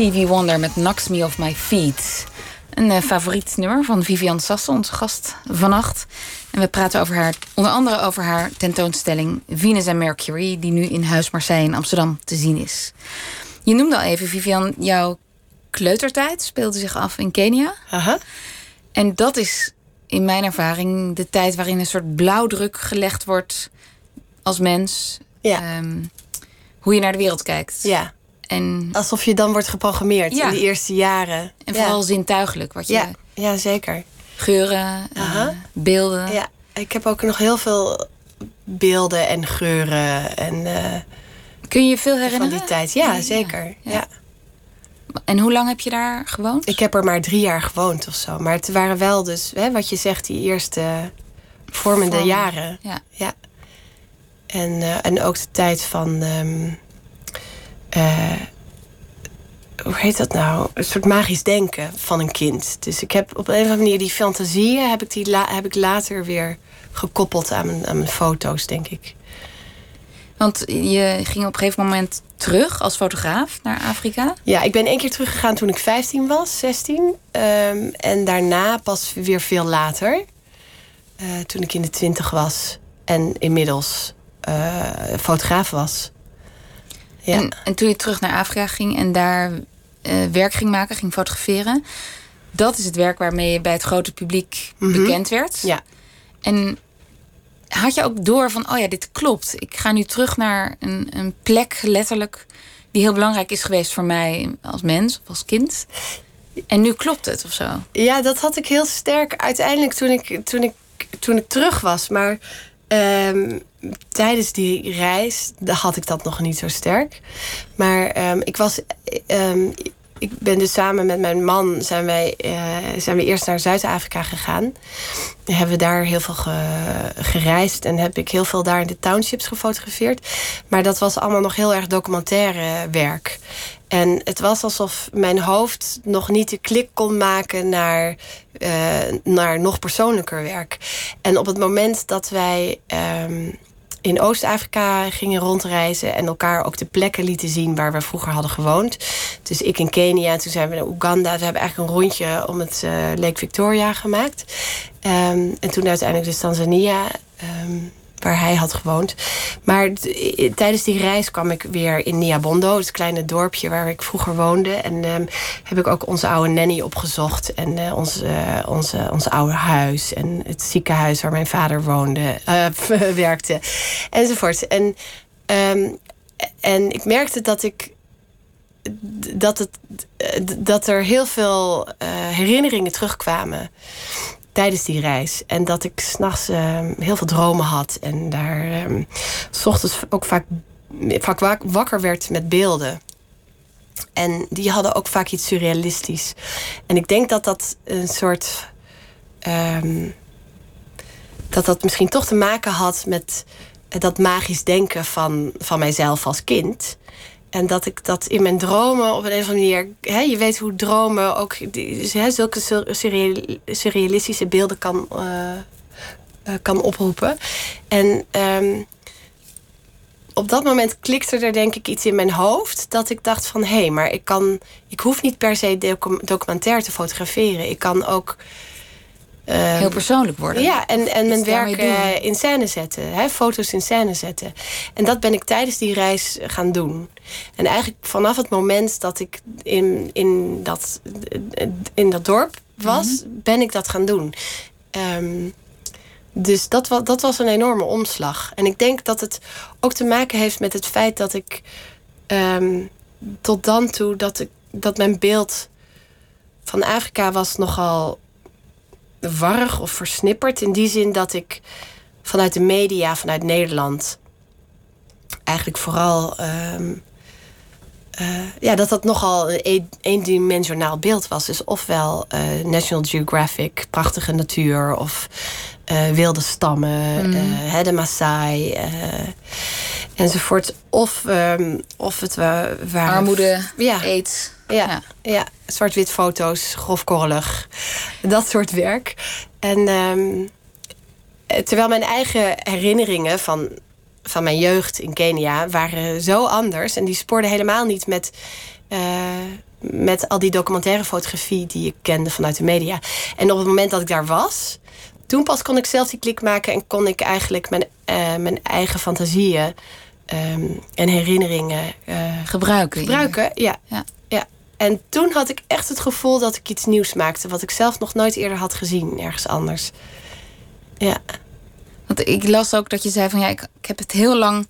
Speaker 3: Stevie Wonder met Knocks Me Off My Feet. Een uh, favoriet nummer van Vivian Sassen, onze gast vannacht. En we praten over haar, onder andere over haar tentoonstelling Venus en Mercury, die nu in Huis Marseille in Amsterdam te zien is. Je noemde al even, Vivian, jouw kleutertijd speelde zich af in Kenia.
Speaker 4: Aha.
Speaker 3: En dat is in mijn ervaring de tijd waarin een soort blauwdruk gelegd wordt als mens.
Speaker 4: Ja.
Speaker 3: Ehm, hoe je naar de wereld kijkt.
Speaker 4: Ja.
Speaker 3: En,
Speaker 4: Alsof je dan wordt geprogrammeerd
Speaker 3: Ja.
Speaker 4: in de eerste jaren.
Speaker 3: en
Speaker 4: ja.
Speaker 3: vooral zintuigelijk. Wat je
Speaker 4: Ja, ja zeker.
Speaker 3: geuren, eh, beelden.
Speaker 4: Ja, ik heb ook nog heel veel beelden en geuren en eh,
Speaker 3: Kun je je veel
Speaker 4: van
Speaker 3: herinneren?
Speaker 4: die tijd. Ja, zeker.
Speaker 3: ja. En hoe lang heb je daar gewoond?
Speaker 4: Ik heb er maar drie jaar gewoond of zo. Maar het waren wel dus, hè, wat je zegt, die eerste vormende
Speaker 3: Vormen.
Speaker 4: jaren.
Speaker 3: Ja.
Speaker 4: Ja. En, eh, en ook de tijd van. ehm, eh, hoe heet dat nou? Een soort magisch denken van een kind. Dus ik heb op een of andere manier die fantasieën heb ik, die la- heb ik later weer gekoppeld aan mijn, aan mijn foto's, denk ik.
Speaker 3: Want je ging op een gegeven moment terug als fotograaf naar Afrika.
Speaker 4: Ja, ik ben één keer teruggegaan toen ik 15 was, 16. Ehm, en daarna pas weer veel later. eh, toen ik in de 20 was. En inmiddels eh, fotograaf was. Ja.
Speaker 3: En, en toen je terug naar Afrika ging en daar eh, werk ging maken, ging fotograferen. Dat is het werk waarmee je bij het grote publiek bekend werd.
Speaker 4: ja.
Speaker 3: En had je ook door van, oh ja, dit klopt. Ik ga nu terug naar een, een plek, letterlijk, die heel belangrijk is geweest voor mij als mens of als kind. En nu klopt het of zo.
Speaker 4: Ja, dat had ik heel sterk uiteindelijk toen ik, toen ik, toen ik terug was. Maar ehm, tijdens die reis had ik dat nog niet zo sterk. Maar ehm, ik was. ehm, ik ben dus samen met mijn man zijn wij, eh, zijn we eerst naar Zuid-Afrika gegaan. Hebben we daar heel veel ge- gereisd en heb ik heel veel daar in de townships gefotografeerd. Maar dat was allemaal nog heel erg documentaire werk. En het was alsof mijn hoofd nog niet de klik kon maken naar, eh, naar nog persoonlijker werk. En op het moment dat wij ehm, in Oost-Afrika gingen rondreizen en elkaar ook de plekken lieten zien waar we vroeger hadden gewoond. Dus ik in Kenia, toen zijn we naar Oeganda. We hebben eigenlijk een rondje om het eh, Lake Victoria gemaakt. Ehm, en toen uiteindelijk dus Tanzania. ehm, waar hij had gewoond. Maar tijdens die reis kwam ik weer in Niabondo, het kleine dorpje waar ik vroeger woonde. En ehm, heb ik ook onze oude nanny opgezocht. En eh, ons, eh, onze, ons oude huis. En het ziekenhuis waar mijn vader woonde, eh, werkte. Enzovoort. En, ehm, en ik merkte dat ik dat, het, dat er heel veel herinneringen terugkwamen tijdens die reis. En dat ik s'nachts nachts heel veel dromen had. En daar ehm, s ochtends ook vaak, vaak wak- wakker werd met beelden. En die hadden ook vaak iets surrealistisch. En ik denk dat dat een soort. ehm, dat dat misschien toch te maken had met dat magisch denken van, van mijzelf als kind. En dat ik dat in mijn dromen op een of andere manier. Hè, je weet hoe dromen ook die, hè, zulke sur- surreal- surrealistische beelden kan, eh, eh, kan oproepen. En ehm, op dat moment klikte er denk ik iets in mijn hoofd. Dat ik dacht van hé, hey, maar ik kan. Ik hoef niet per se docu- documentair te fotograferen. Ik kan ook. Ehm,
Speaker 3: Heel persoonlijk worden.
Speaker 4: ja, en, en mijn werk eh, in scène zetten. Hè, foto's in scène zetten. En dat ben ik tijdens die reis gaan doen. En eigenlijk vanaf het moment dat ik in, in, dat, in dat dorp was,
Speaker 3: Mhm.
Speaker 4: ben ik dat gaan doen. Ehm, dus dat, wa- dat was een enorme omslag. En ik denk dat het ook te maken heeft met het feit dat ik ehm, tot dan toe dat, ik, dat mijn beeld van Afrika was nogal warrig of versnipperd. In die zin dat ik vanuit de media, vanuit Nederland, eigenlijk vooral. ehm, eh, ja, dat dat nogal een een- eendimensionaal beeld was. Dus ofwel eh, National Geographic, prachtige natuur, of wilde stammen, eh, hè, de Maasai, eh, enzovoort. Of, ehm, of het wa- waren.
Speaker 3: Armoede,
Speaker 4: Ja.
Speaker 3: aids.
Speaker 4: Ja,
Speaker 3: Ja.
Speaker 4: ja. zwart-wit foto's, grofkorrelig. Dat soort werk. En ehm, eh, terwijl mijn eigen herinneringen van, van mijn jeugd in Kenia waren zo anders. En die spoorden helemaal niet met, eh, met al die documentaire fotografie die ik kende vanuit de media. En op het moment dat ik daar was, toen pas kon ik zelf die klik maken en kon ik eigenlijk mijn, eh, mijn eigen fantasieën ehm, en herinneringen eh,
Speaker 3: Gebruiken.
Speaker 4: gebruiken. Ja.
Speaker 3: Ja.
Speaker 4: ja. En toen had ik echt het gevoel dat ik iets nieuws maakte, wat ik zelf nog nooit eerder had gezien ergens anders. Ja.
Speaker 3: Want ik las ook dat je zei van ja, ik, ik heb het heel lang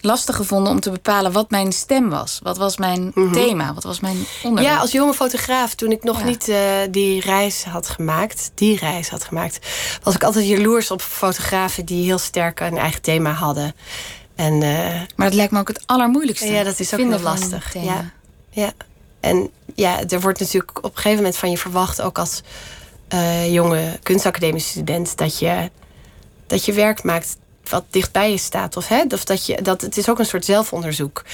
Speaker 3: lastig gevonden om te bepalen wat mijn stem was. Wat was mijn thema? Wat was mijn onderwerp?
Speaker 4: Ja, als jonge fotograaf, toen ik nog
Speaker 3: Ja.
Speaker 4: niet eh, die reis had gemaakt, die reis had gemaakt, was ik altijd jaloers op fotografen die heel sterk een eigen thema hadden. En eh,
Speaker 3: Maar het lijkt me ook het allermoeilijkste.
Speaker 4: ja, dat is ook heel lastig. Ja. ja. En ja, er wordt natuurlijk op een gegeven moment van je verwacht, ook als eh, jonge kunstacademische student, dat je, dat je werk maakt wat dichtbij je staat. Of, hè, of dat je, dat, het is ook een soort zelfonderzoek.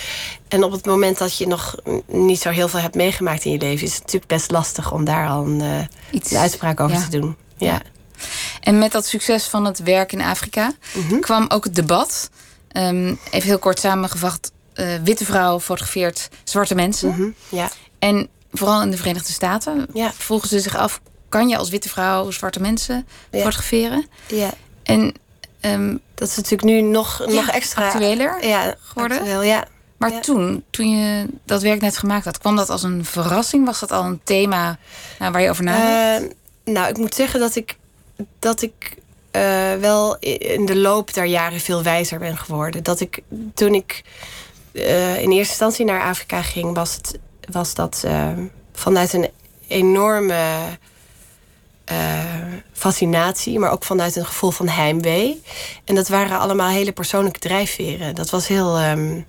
Speaker 4: En op het moment dat je nog niet zo heel veel hebt meegemaakt in je leven, is het natuurlijk best lastig om daar al een, eh,
Speaker 3: Iets,
Speaker 4: een uitspraak over
Speaker 3: ja.
Speaker 4: te doen. Ja.
Speaker 3: En met dat succes van het werk in Afrika
Speaker 4: Mhm.
Speaker 3: kwam ook het debat. Ehm, even heel kort samengevat. eh, witte vrouw fotografeert zwarte mensen.
Speaker 4: Mhm. ja.
Speaker 3: En vooral in de Verenigde Staten
Speaker 4: Ja.
Speaker 3: vroegen ze zich af... kan je als witte vrouw zwarte mensen
Speaker 4: Ja.
Speaker 3: fotograferen?
Speaker 4: ja.
Speaker 3: En, ehm,
Speaker 4: Dat is natuurlijk nu nog, nog extra
Speaker 3: actueler
Speaker 4: ja,
Speaker 3: geworden.
Speaker 4: actueel, ja.
Speaker 3: Maar
Speaker 4: Ja.
Speaker 3: toen, toen je dat werk net gemaakt had... kwam dat als een verrassing? Was dat al een thema nou, waar je over nadacht?
Speaker 4: Eh, nou, ik moet zeggen dat ik, dat ik eh, wel in de loop der jaren veel wijzer ben geworden. Dat ik toen ik eh, in eerste instantie naar Afrika ging, was, het, was dat eh, vanuit een enorme eh, fascinatie, maar ook vanuit een gevoel van heimwee. En dat waren allemaal hele persoonlijke drijfveren. Dat was heel. ehm,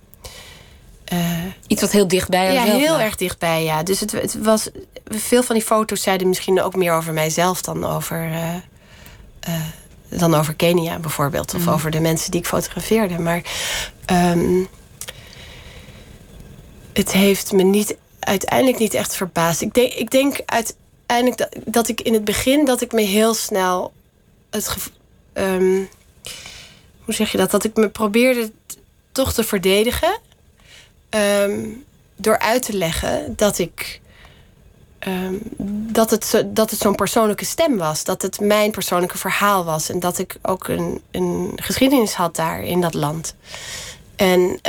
Speaker 4: eh,
Speaker 3: Iets wat heel dicht bij
Speaker 4: ja, heel erg dichtbij, ja. Dus het, het was, veel van die foto's zeiden misschien ook meer over mijzelf dan over, eh, dan over Kenia bijvoorbeeld. Of over de mensen die ik fotografeerde. Maar ehm, het heeft me niet, uiteindelijk niet echt verbaasd. Ik denk, ik denk uiteindelijk dat, ik in het begin dat ik me heel snel het ehm, hoe zeg je dat? Dat ik me probeerde toch te verdedigen. Ehm, door uit te leggen dat ik. ehm, dat het, dat het zo'n persoonlijke stem was. Dat het mijn persoonlijke verhaal was. En dat ik ook een, een geschiedenis had daar in dat land. En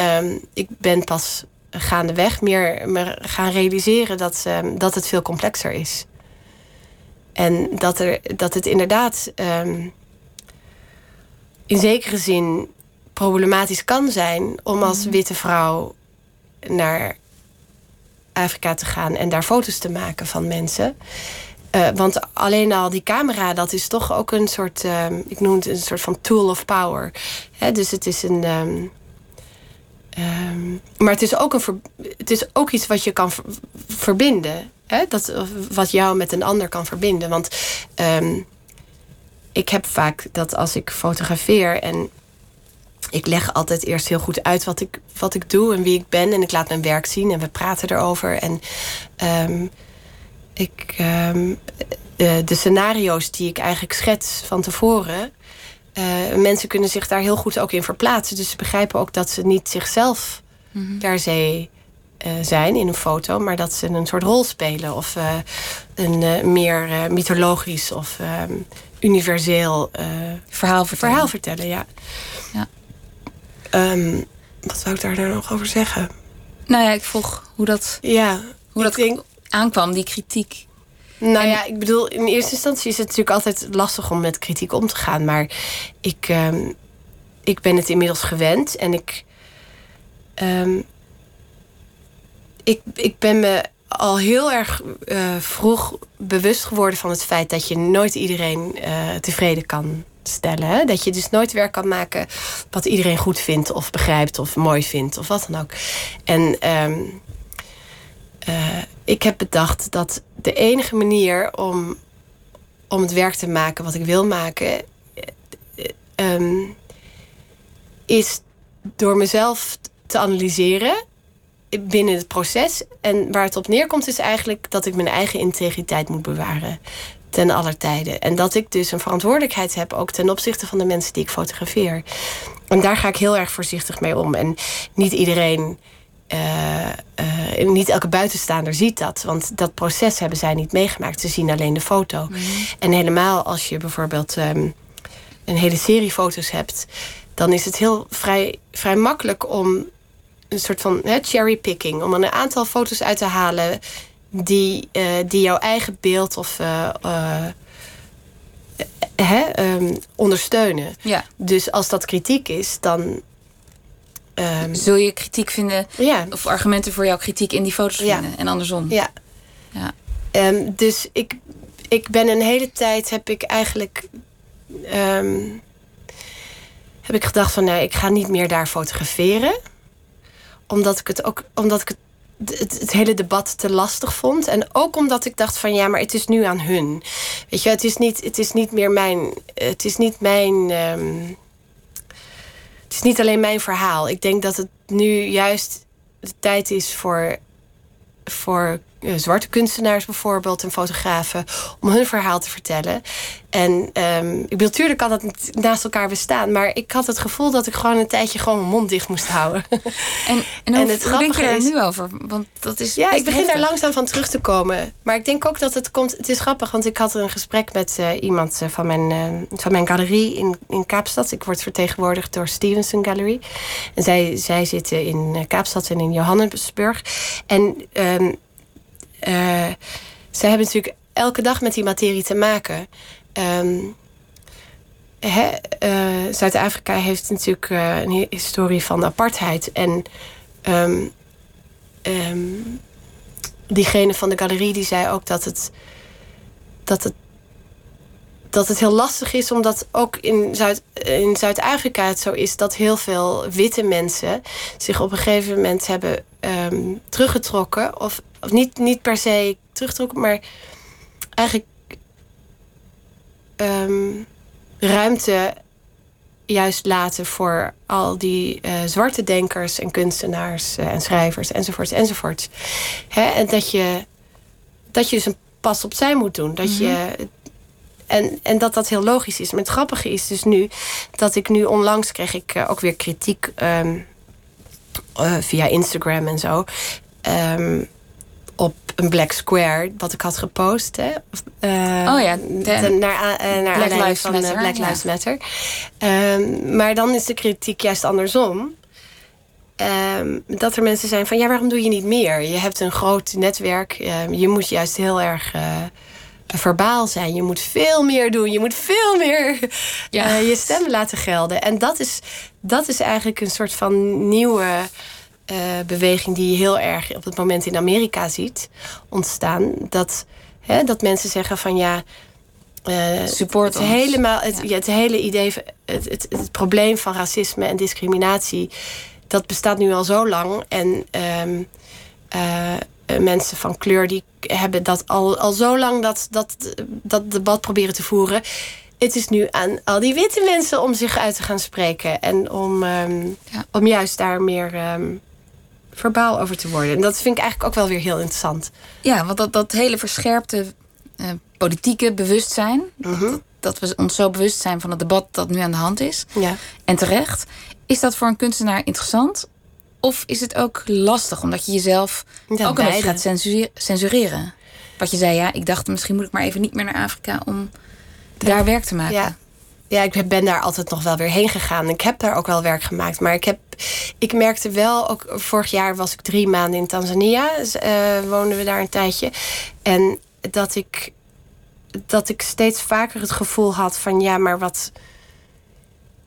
Speaker 4: ik ben pas gaandeweg meer me gaan realiseren dat, dat het veel complexer is. En dat, er, dat het inderdaad ehm, in zekere zin problematisch kan zijn om als witte vrouw naar Afrika te gaan en daar foto's te maken van mensen. Eh, want alleen al die camera, dat is toch ook een soort, ehm, ik noem het een soort van tool of power. Dus het is een. ehm, maar het is, ook een het is ook iets wat je kan ver- verbinden. Hè? Dat, wat jou met een ander kan verbinden. Want ehm, ik heb vaak dat als ik fotografeer en ik leg altijd eerst heel goed uit wat ik, wat ik doe en wie ik ben. En ik laat mijn werk zien en we praten erover. En ehm, ik, ehm, eh, de scenario's die ik eigenlijk schets van tevoren. eh, mensen kunnen zich daar heel goed ook in verplaatsen. Dus ze begrijpen ook dat ze niet zichzelf per se eh, zijn in een foto, maar dat ze een soort rol spelen. Of eh, een eh, meer mythologisch of ehm, universeel
Speaker 3: Verhaal vertellen.
Speaker 4: verhaal vertellen. Ja.
Speaker 3: Ja.
Speaker 4: Ehm, wat zou ik daar nou nog over zeggen?
Speaker 3: Nou ja, ik vroeg hoe dat,
Speaker 4: Ja,
Speaker 3: hoe dat
Speaker 4: denk,
Speaker 3: aankwam, die kritiek.
Speaker 4: nou ja, ik bedoel, in eerste instantie is het natuurlijk altijd lastig om met kritiek om te gaan. Maar ik, ehm, ik ben het inmiddels gewend en ik, ik, ik ben me al heel erg eh, vroeg bewust geworden van het feit dat je nooit iedereen eh, tevreden kan stellen. Hè? Dat je dus nooit werk kan maken wat iedereen goed vindt of begrijpt of mooi vindt of wat dan ook. En ehm, eh, ik heb bedacht dat de enige manier om, om het werk te maken wat ik wil maken, eh, eh, ehm, is door mezelf te analyseren binnen het proces. En waar het op neerkomt is eigenlijk dat ik mijn eigen integriteit moet bewaren. Ten aller tijde. En dat ik dus een verantwoordelijkheid heb ook ten opzichte van de mensen die ik fotografeer. En daar ga ik heel erg voorzichtig mee om. En niet iedereen eh, eh, niet elke buitenstaander ziet dat. Want dat proces hebben zij niet meegemaakt. Ze zien alleen de foto.
Speaker 3: Mhm.
Speaker 4: En helemaal als je bijvoorbeeld ehm, een hele serie foto's hebt, dan is het heel vrij, vrij makkelijk om een soort van hè, cherrypicking, om een aantal foto's uit te halen die, eh, die jouw eigen beeld of eh, eh, hè, ehm, ondersteunen.
Speaker 3: Ja.
Speaker 4: Dus als dat kritiek is, dan. ehm,
Speaker 3: Zul je kritiek vinden
Speaker 4: ja,
Speaker 3: of argumenten voor jouw kritiek in die foto's
Speaker 4: Ja.
Speaker 3: vinden en andersom?
Speaker 4: ja.
Speaker 3: Ja.
Speaker 4: Ehm, dus ik, ik ben een hele tijd heb ik eigenlijk. heb ik gedacht van nee, ik ga niet meer daar fotograferen. Omdat ik het ook. Omdat ik het, het, hele debat te lastig vond. En ook omdat ik dacht van ja, maar het is nu aan hun. Weet je, het is niet, het is niet meer mijn. Het is niet mijn. ehm, het is niet alleen mijn verhaal. Ik denk dat het nu juist de tijd is voor voor zwarte kunstenaars bijvoorbeeld en fotografen om hun verhaal te vertellen. En ehm, ik bedoel, natuurlijk kan dat naast elkaar bestaan, maar ik had het gevoel dat ik gewoon een tijdje gewoon mijn mond dicht moest houden.
Speaker 3: En, en,
Speaker 4: En
Speaker 3: hoe,
Speaker 4: het
Speaker 3: hoe denk je daar
Speaker 4: is-
Speaker 3: nu over? Want dat is
Speaker 4: Ja, ik begin daar
Speaker 3: heftig.
Speaker 4: langzaam van terug te komen. Maar ik denk ook dat het komt. Het is grappig, want ik had een gesprek met eh, iemand eh, van, mijn, eh, van mijn galerie in, in Kaapstad. Ik word vertegenwoordigd door Stevenson Gallery. En zij, zij zitten in eh, Kaapstad en in Johannesburg. En ehm, eh, zij hebben natuurlijk elke dag met die materie te maken. Ehm, eh, Zuid-Afrika heeft natuurlijk eh, een hi- historie van apartheid. En ehm, ehm, diegene van de galerie die zei ook dat het, dat het, dat het heel lastig is, omdat ook in, Zuid, in Zuid-Afrika het zo is dat heel veel witte mensen zich op een gegeven moment hebben teruggetrokken. Of, of niet, niet per se teruggetrokken, maar eigenlijk ehm, ruimte juist laten voor al die eh, zwarte denkers en kunstenaars eh, en schrijvers enzovoorts enzovoorts. Hè? En dat je, dat je dus een pas opzij moet doen. Dat je, en, en dat dat heel logisch is. Maar het grappige is dus nu dat ik nu onlangs kreeg ik eh, ook weer kritiek ehm, eh, via Instagram en zo. ehm, op een Black Square, wat ik had gepost. Hè? Eh,
Speaker 3: Oh ja, de-
Speaker 4: naar, eh, naar
Speaker 3: Black
Speaker 4: aanleiding
Speaker 3: Lives
Speaker 4: van eh,
Speaker 3: Matter,
Speaker 4: Black
Speaker 3: ja.
Speaker 4: Lives Matter. Maar dan is de kritiek juist andersom. Ehm, dat er mensen zijn van ja, waarom doe je niet meer? Je hebt een groot netwerk. ehm, je moet juist heel erg eh, verbaal zijn. Je moet veel meer doen. Je moet veel meer
Speaker 3: Ja.
Speaker 4: eh, je stem laten gelden. En dat is, dat is eigenlijk een soort van nieuwe eh, beweging die je heel erg op het moment in Amerika ziet ontstaan. Dat, hè, dat mensen zeggen van ja. eh,
Speaker 3: Support
Speaker 4: het helemaal het,
Speaker 3: Ja.
Speaker 4: ja, het hele idee, van- het, het, het probleem van racisme en discriminatie, dat bestaat nu al zo lang. En ehm, eh, eh, mensen van kleur die hebben dat al, al zo lang dat, dat, dat debat proberen te voeren. Het is nu aan al die witte mensen om zich uit te gaan spreken. En om, ehm,
Speaker 3: Ja.
Speaker 4: om juist daar meer ehm, verbaal over te worden. En dat vind ik eigenlijk ook wel weer heel interessant.
Speaker 3: Ja, want dat, dat hele verscherpte eh, politieke bewustzijn... dat, dat we ons zo bewust zijn van het debat dat nu aan de hand is...
Speaker 4: Ja.
Speaker 3: en terecht... is dat voor een kunstenaar interessant? Of is het ook lastig, omdat je jezelf
Speaker 4: Ja,
Speaker 3: ook een beetje gaat censuren- censureren? Wat je zei, ja, ik dacht misschien moet ik maar even niet meer naar Afrika... om daar werk te maken.
Speaker 4: Ja. Ja, ik ben daar altijd nog wel weer heen gegaan. Ik heb daar ook wel werk gemaakt. Maar ik, heb, ik merkte wel, ook vorig jaar was ik drie maanden in Tanzania. Eh, woonden we daar een tijdje. En dat ik, dat ik steeds vaker het gevoel had van ja, maar wat.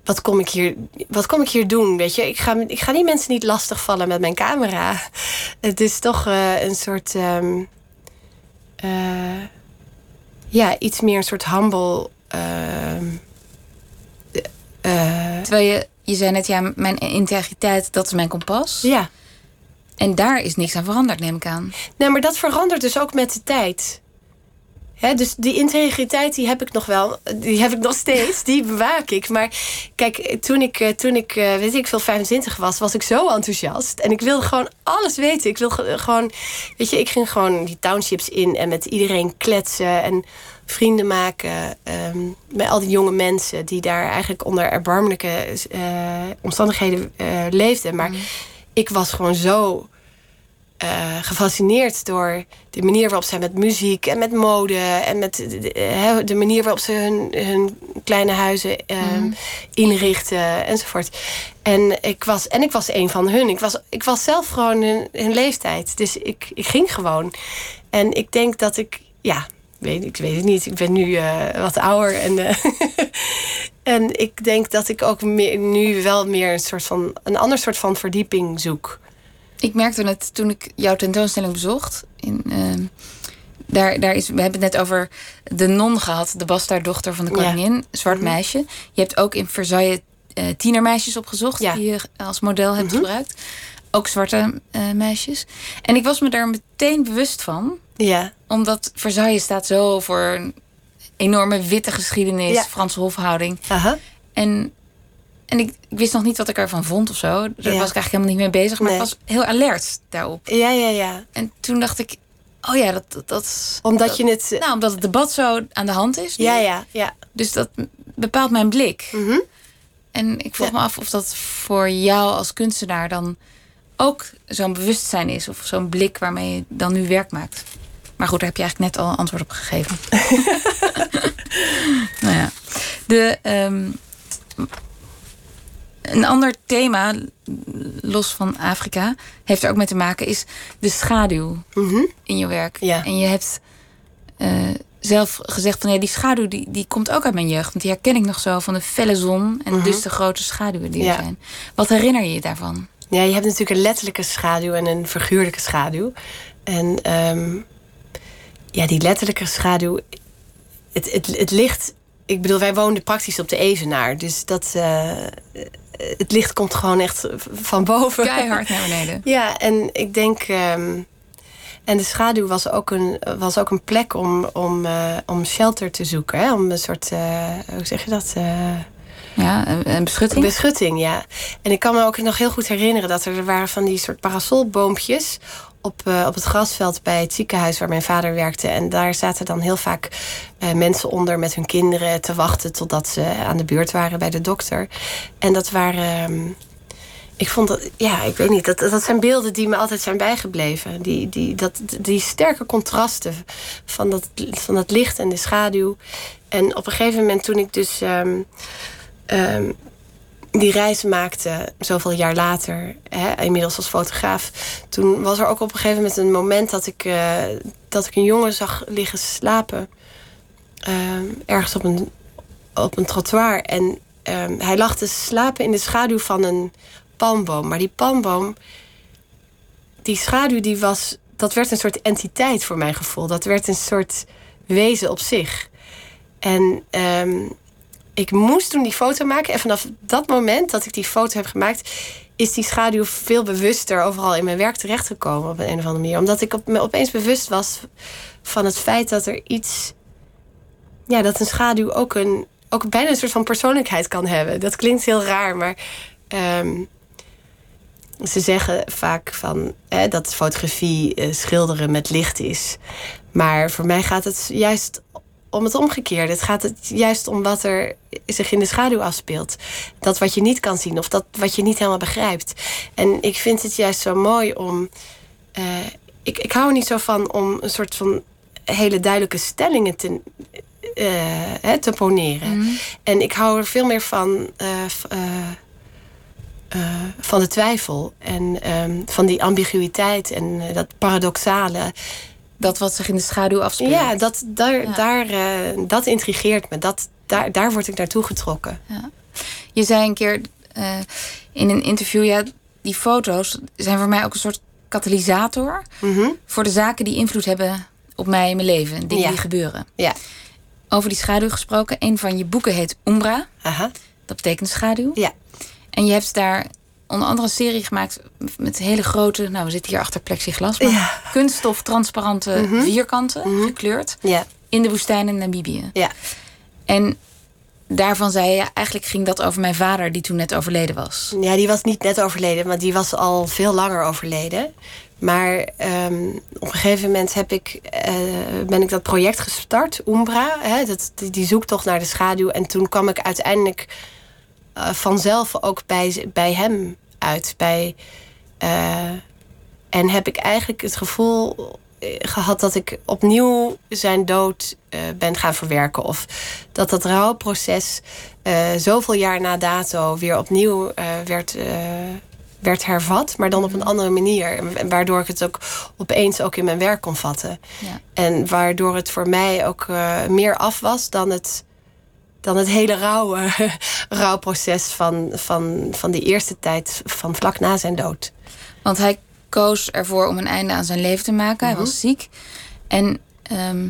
Speaker 4: Wat kom, ik hier, wat kom ik hier doen? Weet je, ik ga, ik ga die mensen niet lastigvallen met mijn camera. Het is toch eh, een soort. ehm, eh, ja, iets meer een soort humble. Eh,
Speaker 3: Terwijl je, je zei net, ja, mijn integriteit, dat is mijn kompas.
Speaker 4: ja.
Speaker 3: En daar is niks aan veranderd, neem ik aan.
Speaker 4: Nou, maar dat verandert dus ook met de tijd. Dus die integriteit die heb ik nog wel, die heb ik nog steeds, die bewaak ik. Maar kijk, toen ik, eh, toen ik eh, weet ik veel, 25 was, was ik zo enthousiast. En ik wilde gewoon alles weten. Ik wil ge- gewoon, weet je, ik ging gewoon die townships in en met iedereen kletsen en vrienden maken. ehm, met al die jonge mensen die daar eigenlijk onder erbarmelijke eh, omstandigheden leefden. Maar ik was gewoon zo eh, gefascineerd door de manier waarop zij met muziek en met mode en met de, de- de manier waarop ze hun, hun kleine huizen ehm, inrichten enzovoort. En ik was, en ik was een van hun. Ik was, ik was zelf gewoon hun, hun leeftijd. Dus ik, ik ging gewoon. En ik denk dat ik, ja, weet, ik weet het niet. Ik ben nu eh, wat ouder. En, eh, en ik denk dat ik ook meer, nu wel meer een soort van een ander soort van verdieping zoek.
Speaker 3: Ik merkte het toen ik jouw tentoonstelling bezocht. In, ehm, daar, daar is, we hebben het net over de non gehad, de bastaarddochter van de
Speaker 4: Ja.
Speaker 3: koningin, zwart meisje. Je hebt ook in Versailles eh, tienermeisjes opgezocht
Speaker 4: Ja.
Speaker 3: die je als model hebt gebruikt. Ook zwarte eh, meisjes. En ik was me daar meteen bewust van,
Speaker 4: Ja,
Speaker 3: omdat Versailles staat zo voor een enorme witte geschiedenis,
Speaker 4: Ja.
Speaker 3: Franse hofhouding.
Speaker 4: aha.
Speaker 3: En, en ik, ik wist nog niet wat ik ervan vond of zo. Daar
Speaker 4: Ja.
Speaker 3: was ik eigenlijk helemaal niet mee bezig. Maar
Speaker 4: Nee.
Speaker 3: ik was heel alert daarop.
Speaker 4: Ja, ja, ja.
Speaker 3: En toen dacht ik, oh ja, dat... dat, dat
Speaker 4: Omdat
Speaker 3: dat-
Speaker 4: je het...
Speaker 3: Nou, omdat het debat zo aan de hand is. nu.
Speaker 4: ja, ja, ja.
Speaker 3: Dus dat bepaalt mijn blik.
Speaker 4: Mhm.
Speaker 3: En ik vroeg
Speaker 4: Ja.
Speaker 3: me af of dat voor jou als kunstenaar dan ook zo'n bewustzijn is. Of zo'n blik waarmee je dan nu werk maakt. Maar goed, daar heb je eigenlijk net al een antwoord op gegeven. nou ja. De, ehm, een ander thema, los van Afrika, heeft er ook mee te maken, is de schaduw
Speaker 4: Mhm.
Speaker 3: in je werk.
Speaker 4: Ja.
Speaker 3: En je hebt eh, zelf gezegd van ja, die schaduw die, die komt ook uit mijn jeugd. Want die herken ik nog zo van de felle zon en dus de grote schaduwen die er
Speaker 4: Mhm.
Speaker 3: Zijn. Wat herinner je je daarvan?
Speaker 4: Ja, je hebt natuurlijk een letterlijke schaduw en een figuurlijke schaduw. En ehm, ja, die letterlijke schaduw, het, het, het licht. Ik bedoel, wij woonden praktisch op de Evenaar. Dus dat, eh, het licht komt gewoon echt van boven.
Speaker 3: Keihard naar beneden.
Speaker 4: Ja, en ik denk. ehm, en de schaduw was ook een, was ook een plek om, om, eh, om shelter te zoeken. Hè? Om een soort. eh, hoe zeg je dat? Eh,
Speaker 3: Ja, een, beschutting.
Speaker 4: Beschutting, ja. En ik kan me ook nog heel goed herinneren dat er, er waren van die soort parasolboompjes op, eh, op het grasveld bij het ziekenhuis waar mijn vader werkte. En daar zaten dan heel vaak eh, mensen onder met hun kinderen te wachten totdat ze aan de beurt waren bij de dokter. En dat waren. ehm, ik vond dat, ja, ik weet niet, dat, dat zijn beelden die me altijd zijn bijgebleven. Die, die, dat, die sterke contrasten van dat, van dat licht en de schaduw. En op een gegeven moment toen ik dus ehm, ehm, die reis maakte, zoveel jaar later, hè, inmiddels als fotograaf. Toen was er ook op een gegeven moment een moment dat ik, eh, dat ik een jongen zag liggen slapen. ehm, ergens op een, op een trottoir. En ehm, hij lag te slapen in de schaduw van een palmboom. Maar die palmboom, die schaduw, die was, dat werd een soort entiteit voor mijn gevoel. Dat werd een soort wezen op zich. En ehm, ik moest toen die foto maken. En vanaf dat moment dat ik die foto heb gemaakt, is die schaduw veel bewuster overal in mijn werk terechtgekomen op een, of andere manier. Omdat ik op, me opeens bewust was van het feit dat er iets. Ja, dat een schaduw ook een. Ook bijna een soort van persoonlijkheid kan hebben. Dat klinkt heel raar, maar. ehm, ze zeggen vaak van, hè, dat fotografie eh, schilderen met licht is. Maar voor mij gaat het juist om het omgekeerde. Het gaat het juist om wat er zich in de schaduw afspeelt. Dat wat je niet kan zien of dat wat je niet helemaal begrijpt. En ik vind het juist zo mooi om. eh, ik, ik hou er niet zo van om een soort van hele duidelijke stellingen te, eh, hè, te poneren. En ik hou er veel meer van. eh, van de twijfel en ehm, van die ambiguïteit en dat paradoxale.
Speaker 3: Dat wat zich in de schaduw afspeelt.
Speaker 4: Ja, dat, daar,
Speaker 3: Ja.
Speaker 4: Daar, eh, dat intrigeert me. Dat, daar, daar word ik naartoe getrokken.
Speaker 3: Je zei een keer eh, in een interview, ja, die foto's zijn voor mij ook een soort katalysator
Speaker 4: Mhm.
Speaker 3: voor de zaken die invloed hebben op mij in mijn leven, dingen
Speaker 4: Ja.
Speaker 3: die gebeuren.
Speaker 4: Ja.
Speaker 3: Over die schaduw gesproken, een van je boeken heet Umbra,
Speaker 4: Aha.
Speaker 3: dat betekent schaduw.
Speaker 4: Ja.
Speaker 3: En je hebt daar onder andere een serie gemaakt met hele grote, nou we zitten hier achter plexiglas, maar
Speaker 4: Ja.
Speaker 3: kunststof transparante vierkanten, gekleurd,
Speaker 4: Ja.
Speaker 3: in de woestijn in Namibië.
Speaker 4: Ja.
Speaker 3: En daarvan zei je, eigenlijk ging dat over mijn vader die toen net overleden was.
Speaker 4: ja, die was niet net overleden, maar die was al veel langer overleden. Maar ehm, op een gegeven moment heb ik, eh, ben ik dat project gestart, Umbra. Hè, dat, die, die zoektocht naar de schaduw. En toen kwam ik uiteindelijk eh, vanzelf ook bij, bij hem uit. Bij, eh, En heb ik eigenlijk het gevoel eh, gehad dat ik opnieuw zijn dood eh, ben gaan verwerken. Of dat dat rouwproces zoveel jaar na dato weer opnieuw werd, werd hervat. Maar dan op een andere manier. En Waardoor ik het ook opeens ook in mijn werk kon vatten.
Speaker 3: Ja.
Speaker 4: En waardoor het voor mij ook meer af was dan het, dan het hele rouwe, rouwproces van, van, van die eerste tijd van vlak na zijn dood.
Speaker 3: Want hij koos ervoor om een einde aan zijn leven te maken. Hij was ziek. En, ehm,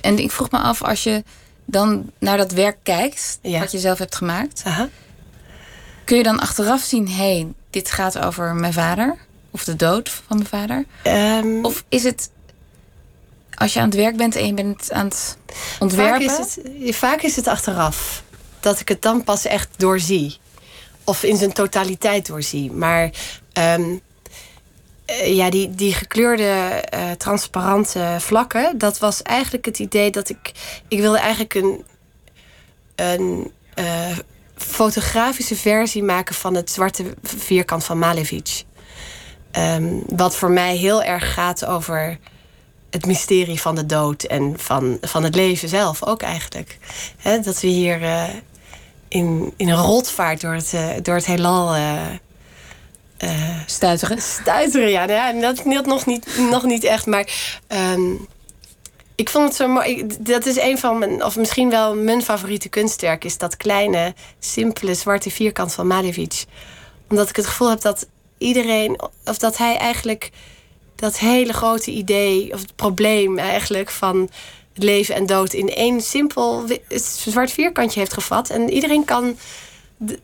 Speaker 3: en ik vroeg me af, als je dan naar dat werk kijkt,
Speaker 4: Ja.
Speaker 3: wat je zelf hebt gemaakt,
Speaker 4: Aha.
Speaker 3: kun je dan achteraf zien: hé, hey, dit gaat over mijn vader? Of de dood van mijn vader?
Speaker 4: Ehm,
Speaker 3: Of is het als je aan het werk bent en je bent aan het ontwerpen?
Speaker 4: Vaak is, het, vaak is het achteraf. Dat ik het dan pas echt doorzie. Of in zijn totaliteit doorzie. Maar ehm, eh, ja, die, die gekleurde, eh, transparante vlakken... dat was eigenlijk het idee dat ik... Ik wilde eigenlijk een, een eh, fotografische versie maken... van het zwarte vierkant van Malevich. Ehm, wat voor mij heel erg gaat over het mysterie van de dood en van, van het leven zelf ook eigenlijk. Dat we hier eh, in, in een rotvaart door het, eh, door het heelal eh,
Speaker 3: Stuiteren.
Speaker 4: stuiteren. Ja, nou ja dat, dat nog, niet, nog niet echt, maar ehm, ik vond het zo mooi. Dat is een van mijn, of misschien wel mijn favoriete kunstwerk, is dat kleine, simpele zwarte vierkant van Malevich. Omdat ik het gevoel heb dat iedereen, of dat hij eigenlijk dat hele grote idee, of het probleem eigenlijk van leven en dood in één simpel zwart vierkantje heeft gevat. En iedereen kan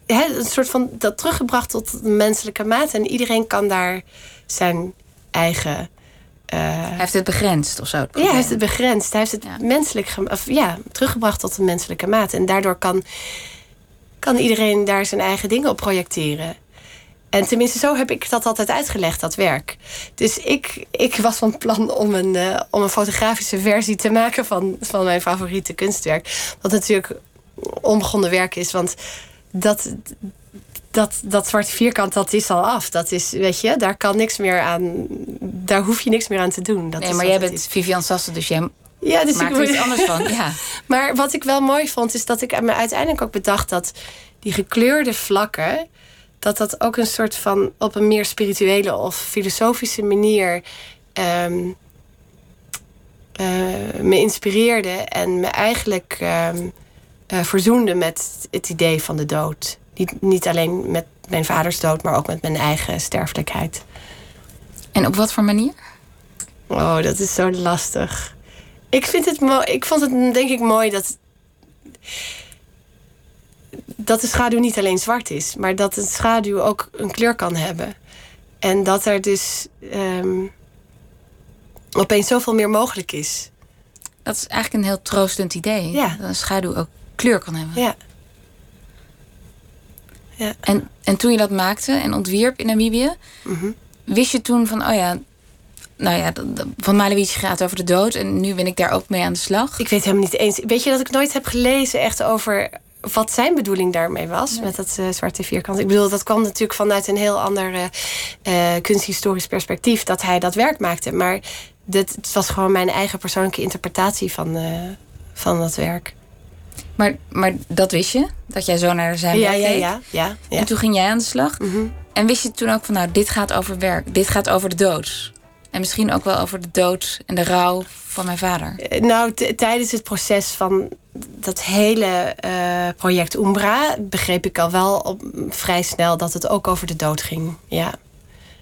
Speaker 4: een soort van dat teruggebracht tot de menselijke maat. En iedereen kan daar zijn eigen. eh,
Speaker 3: Hij heeft het begrensd of zo. het
Speaker 4: ja, hij heeft het begrensd. Hij heeft het
Speaker 3: Ja.
Speaker 4: menselijk of, ja, teruggebracht tot de menselijke maat. En daardoor kan, kan iedereen daar zijn eigen dingen op projecteren. En tenminste, zo heb ik dat altijd uitgelegd, dat werk. Dus ik, ik was van plan om een, eh, om een fotografische versie te maken van, van mijn favoriete kunstwerk. Wat natuurlijk onbegonnen werk is, want dat, dat, dat zwarte vierkant, dat is al af. Dat is, weet je, daar kan niks meer aan, daar hoef je niks meer aan te doen. Dat
Speaker 3: Nee, maar jij bent
Speaker 4: is.
Speaker 3: Vivian Sassen, dus jij
Speaker 4: Ja, dus
Speaker 3: maakt
Speaker 4: ik
Speaker 3: er iets anders van. Ja.
Speaker 4: Maar wat ik wel mooi vond, is dat ik me uiteindelijk ook bedacht dat die gekleurde vlakken, dat dat ook een soort van op een meer spirituele of filosofische manier ehm, eh, me inspireerde en me eigenlijk ehm, eh, verzoende met het idee van de dood. Niet, niet alleen met mijn vaders dood, maar ook met mijn eigen sterfelijkheid.
Speaker 3: En op wat voor manier?
Speaker 4: Oh, dat is zo lastig. Ik vind het mooi. Ik vond het denk ik mooi dat. Dat de schaduw niet alleen zwart is, maar dat een schaduw ook een kleur kan hebben. En dat er dus ehm, opeens zoveel meer mogelijk is.
Speaker 3: Dat is eigenlijk een heel troostend idee.
Speaker 4: Ja.
Speaker 3: Dat een schaduw ook kleur kan hebben.
Speaker 4: Ja.
Speaker 3: En, en toen je dat maakte en ontwierp in Namibië,
Speaker 4: Mhm.
Speaker 3: wist je toen van, oh ja, nou ja, van Malevich gaat over de dood en nu ben ik daar ook mee aan de slag.
Speaker 4: Ik weet helemaal niet eens. Weet je dat ik nooit heb gelezen echt over wat zijn bedoeling daarmee was met dat eh, zwarte vierkant. Ik bedoel, dat kwam natuurlijk vanuit een heel ander eh, eh, kunsthistorisch perspectief dat hij dat werk maakte. Maar dit, het was gewoon mijn eigen persoonlijke interpretatie van, van dat werk.
Speaker 3: Maar, maar dat wist je? Dat jij zo naar zijn
Speaker 4: Ja,
Speaker 3: werk
Speaker 4: ja,
Speaker 3: keek?
Speaker 4: ja, ja, ja.
Speaker 3: En toen ging jij aan de slag.
Speaker 4: Mhm.
Speaker 3: En wist je toen ook van, nou, dit gaat over werk. Dit gaat over de dood. En misschien ook wel over de dood en de rouw van mijn vader.
Speaker 4: Eh, Nou, tijdens het proces van dat hele eh, project Umbra begreep ik al wel op, vrij snel dat het ook over de dood ging. Ja,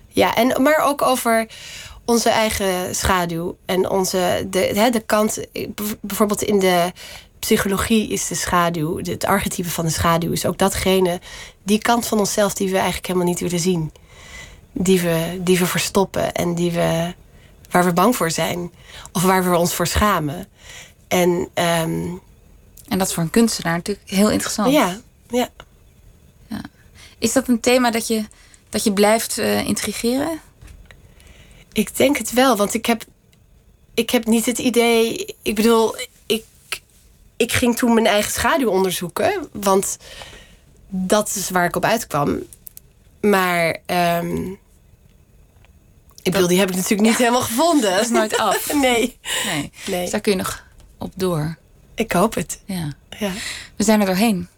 Speaker 4: ja en, maar ook over onze eigen schaduw en onze, de, de kant, eh, bijvoorbeeld in de psychologie is de schaduw, het archetype van de schaduw is ook datgene, die kant van onszelf die we eigenlijk helemaal niet willen zien. Die we, die we verstoppen en die we, waar we bang voor zijn. Of waar we ons voor schamen. En ehm,
Speaker 3: En dat is voor een kunstenaar natuurlijk heel interessant.
Speaker 4: ja, ja.
Speaker 3: Is dat een thema dat je, dat je blijft eh, intrigeren?
Speaker 4: Ik denk het wel, want ik heb, ik heb niet het idee. Ik bedoel, ik, ik ging toen mijn eigen schaduw onderzoeken, want dat is waar ik op uitkwam. Maar ehm, Ik bedoel, die heb ik natuurlijk niet helemaal gevonden.
Speaker 3: Dat is nooit af.
Speaker 4: nee.
Speaker 3: Nee.
Speaker 4: Nee.
Speaker 3: Dus daar kun je nog op door.
Speaker 4: Ik hoop het.
Speaker 3: Ja.
Speaker 4: Ja.
Speaker 3: We zijn er doorheen.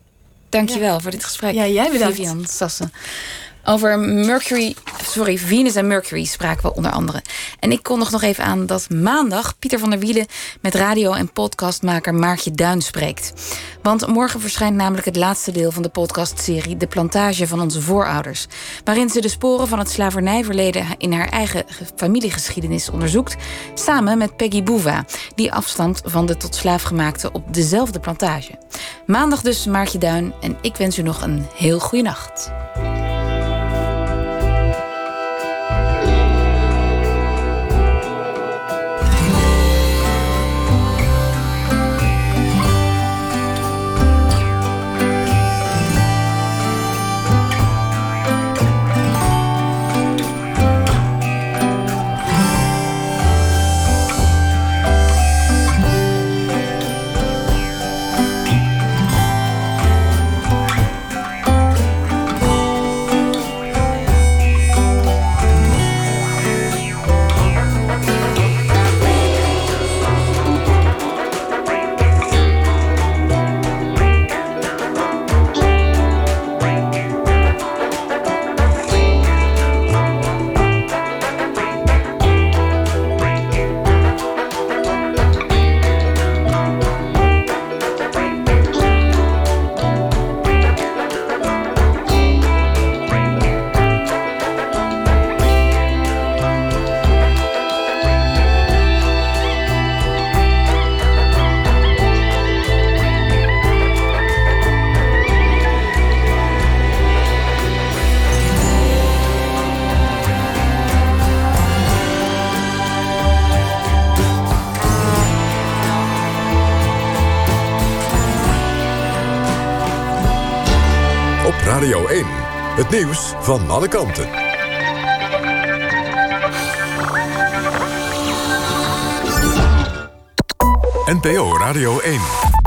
Speaker 3: Dankjewel voor dit gesprek.
Speaker 4: Ja, jij bedankt.
Speaker 3: Vivian Sassen. Over Mercury, sorry, Venus en Mercury spraken we onder andere. En ik kondig nog even aan dat maandag Pieter van der Wielen met radio- en podcastmaker Maartje Duin spreekt. Want morgen verschijnt namelijk het laatste deel van de podcastserie De Plantage van onze voorouders. Waarin ze de sporen van het slavernijverleden in haar eigen familiegeschiedenis onderzoekt. Samen met Peggy Bouva, die afstamt van de tot slaaf gemaakte op dezelfde plantage. Maandag dus Maartje Duin en ik wens u nog een heel goede nacht.
Speaker 1: Nieuws van alle kanten. NPO Radio 1.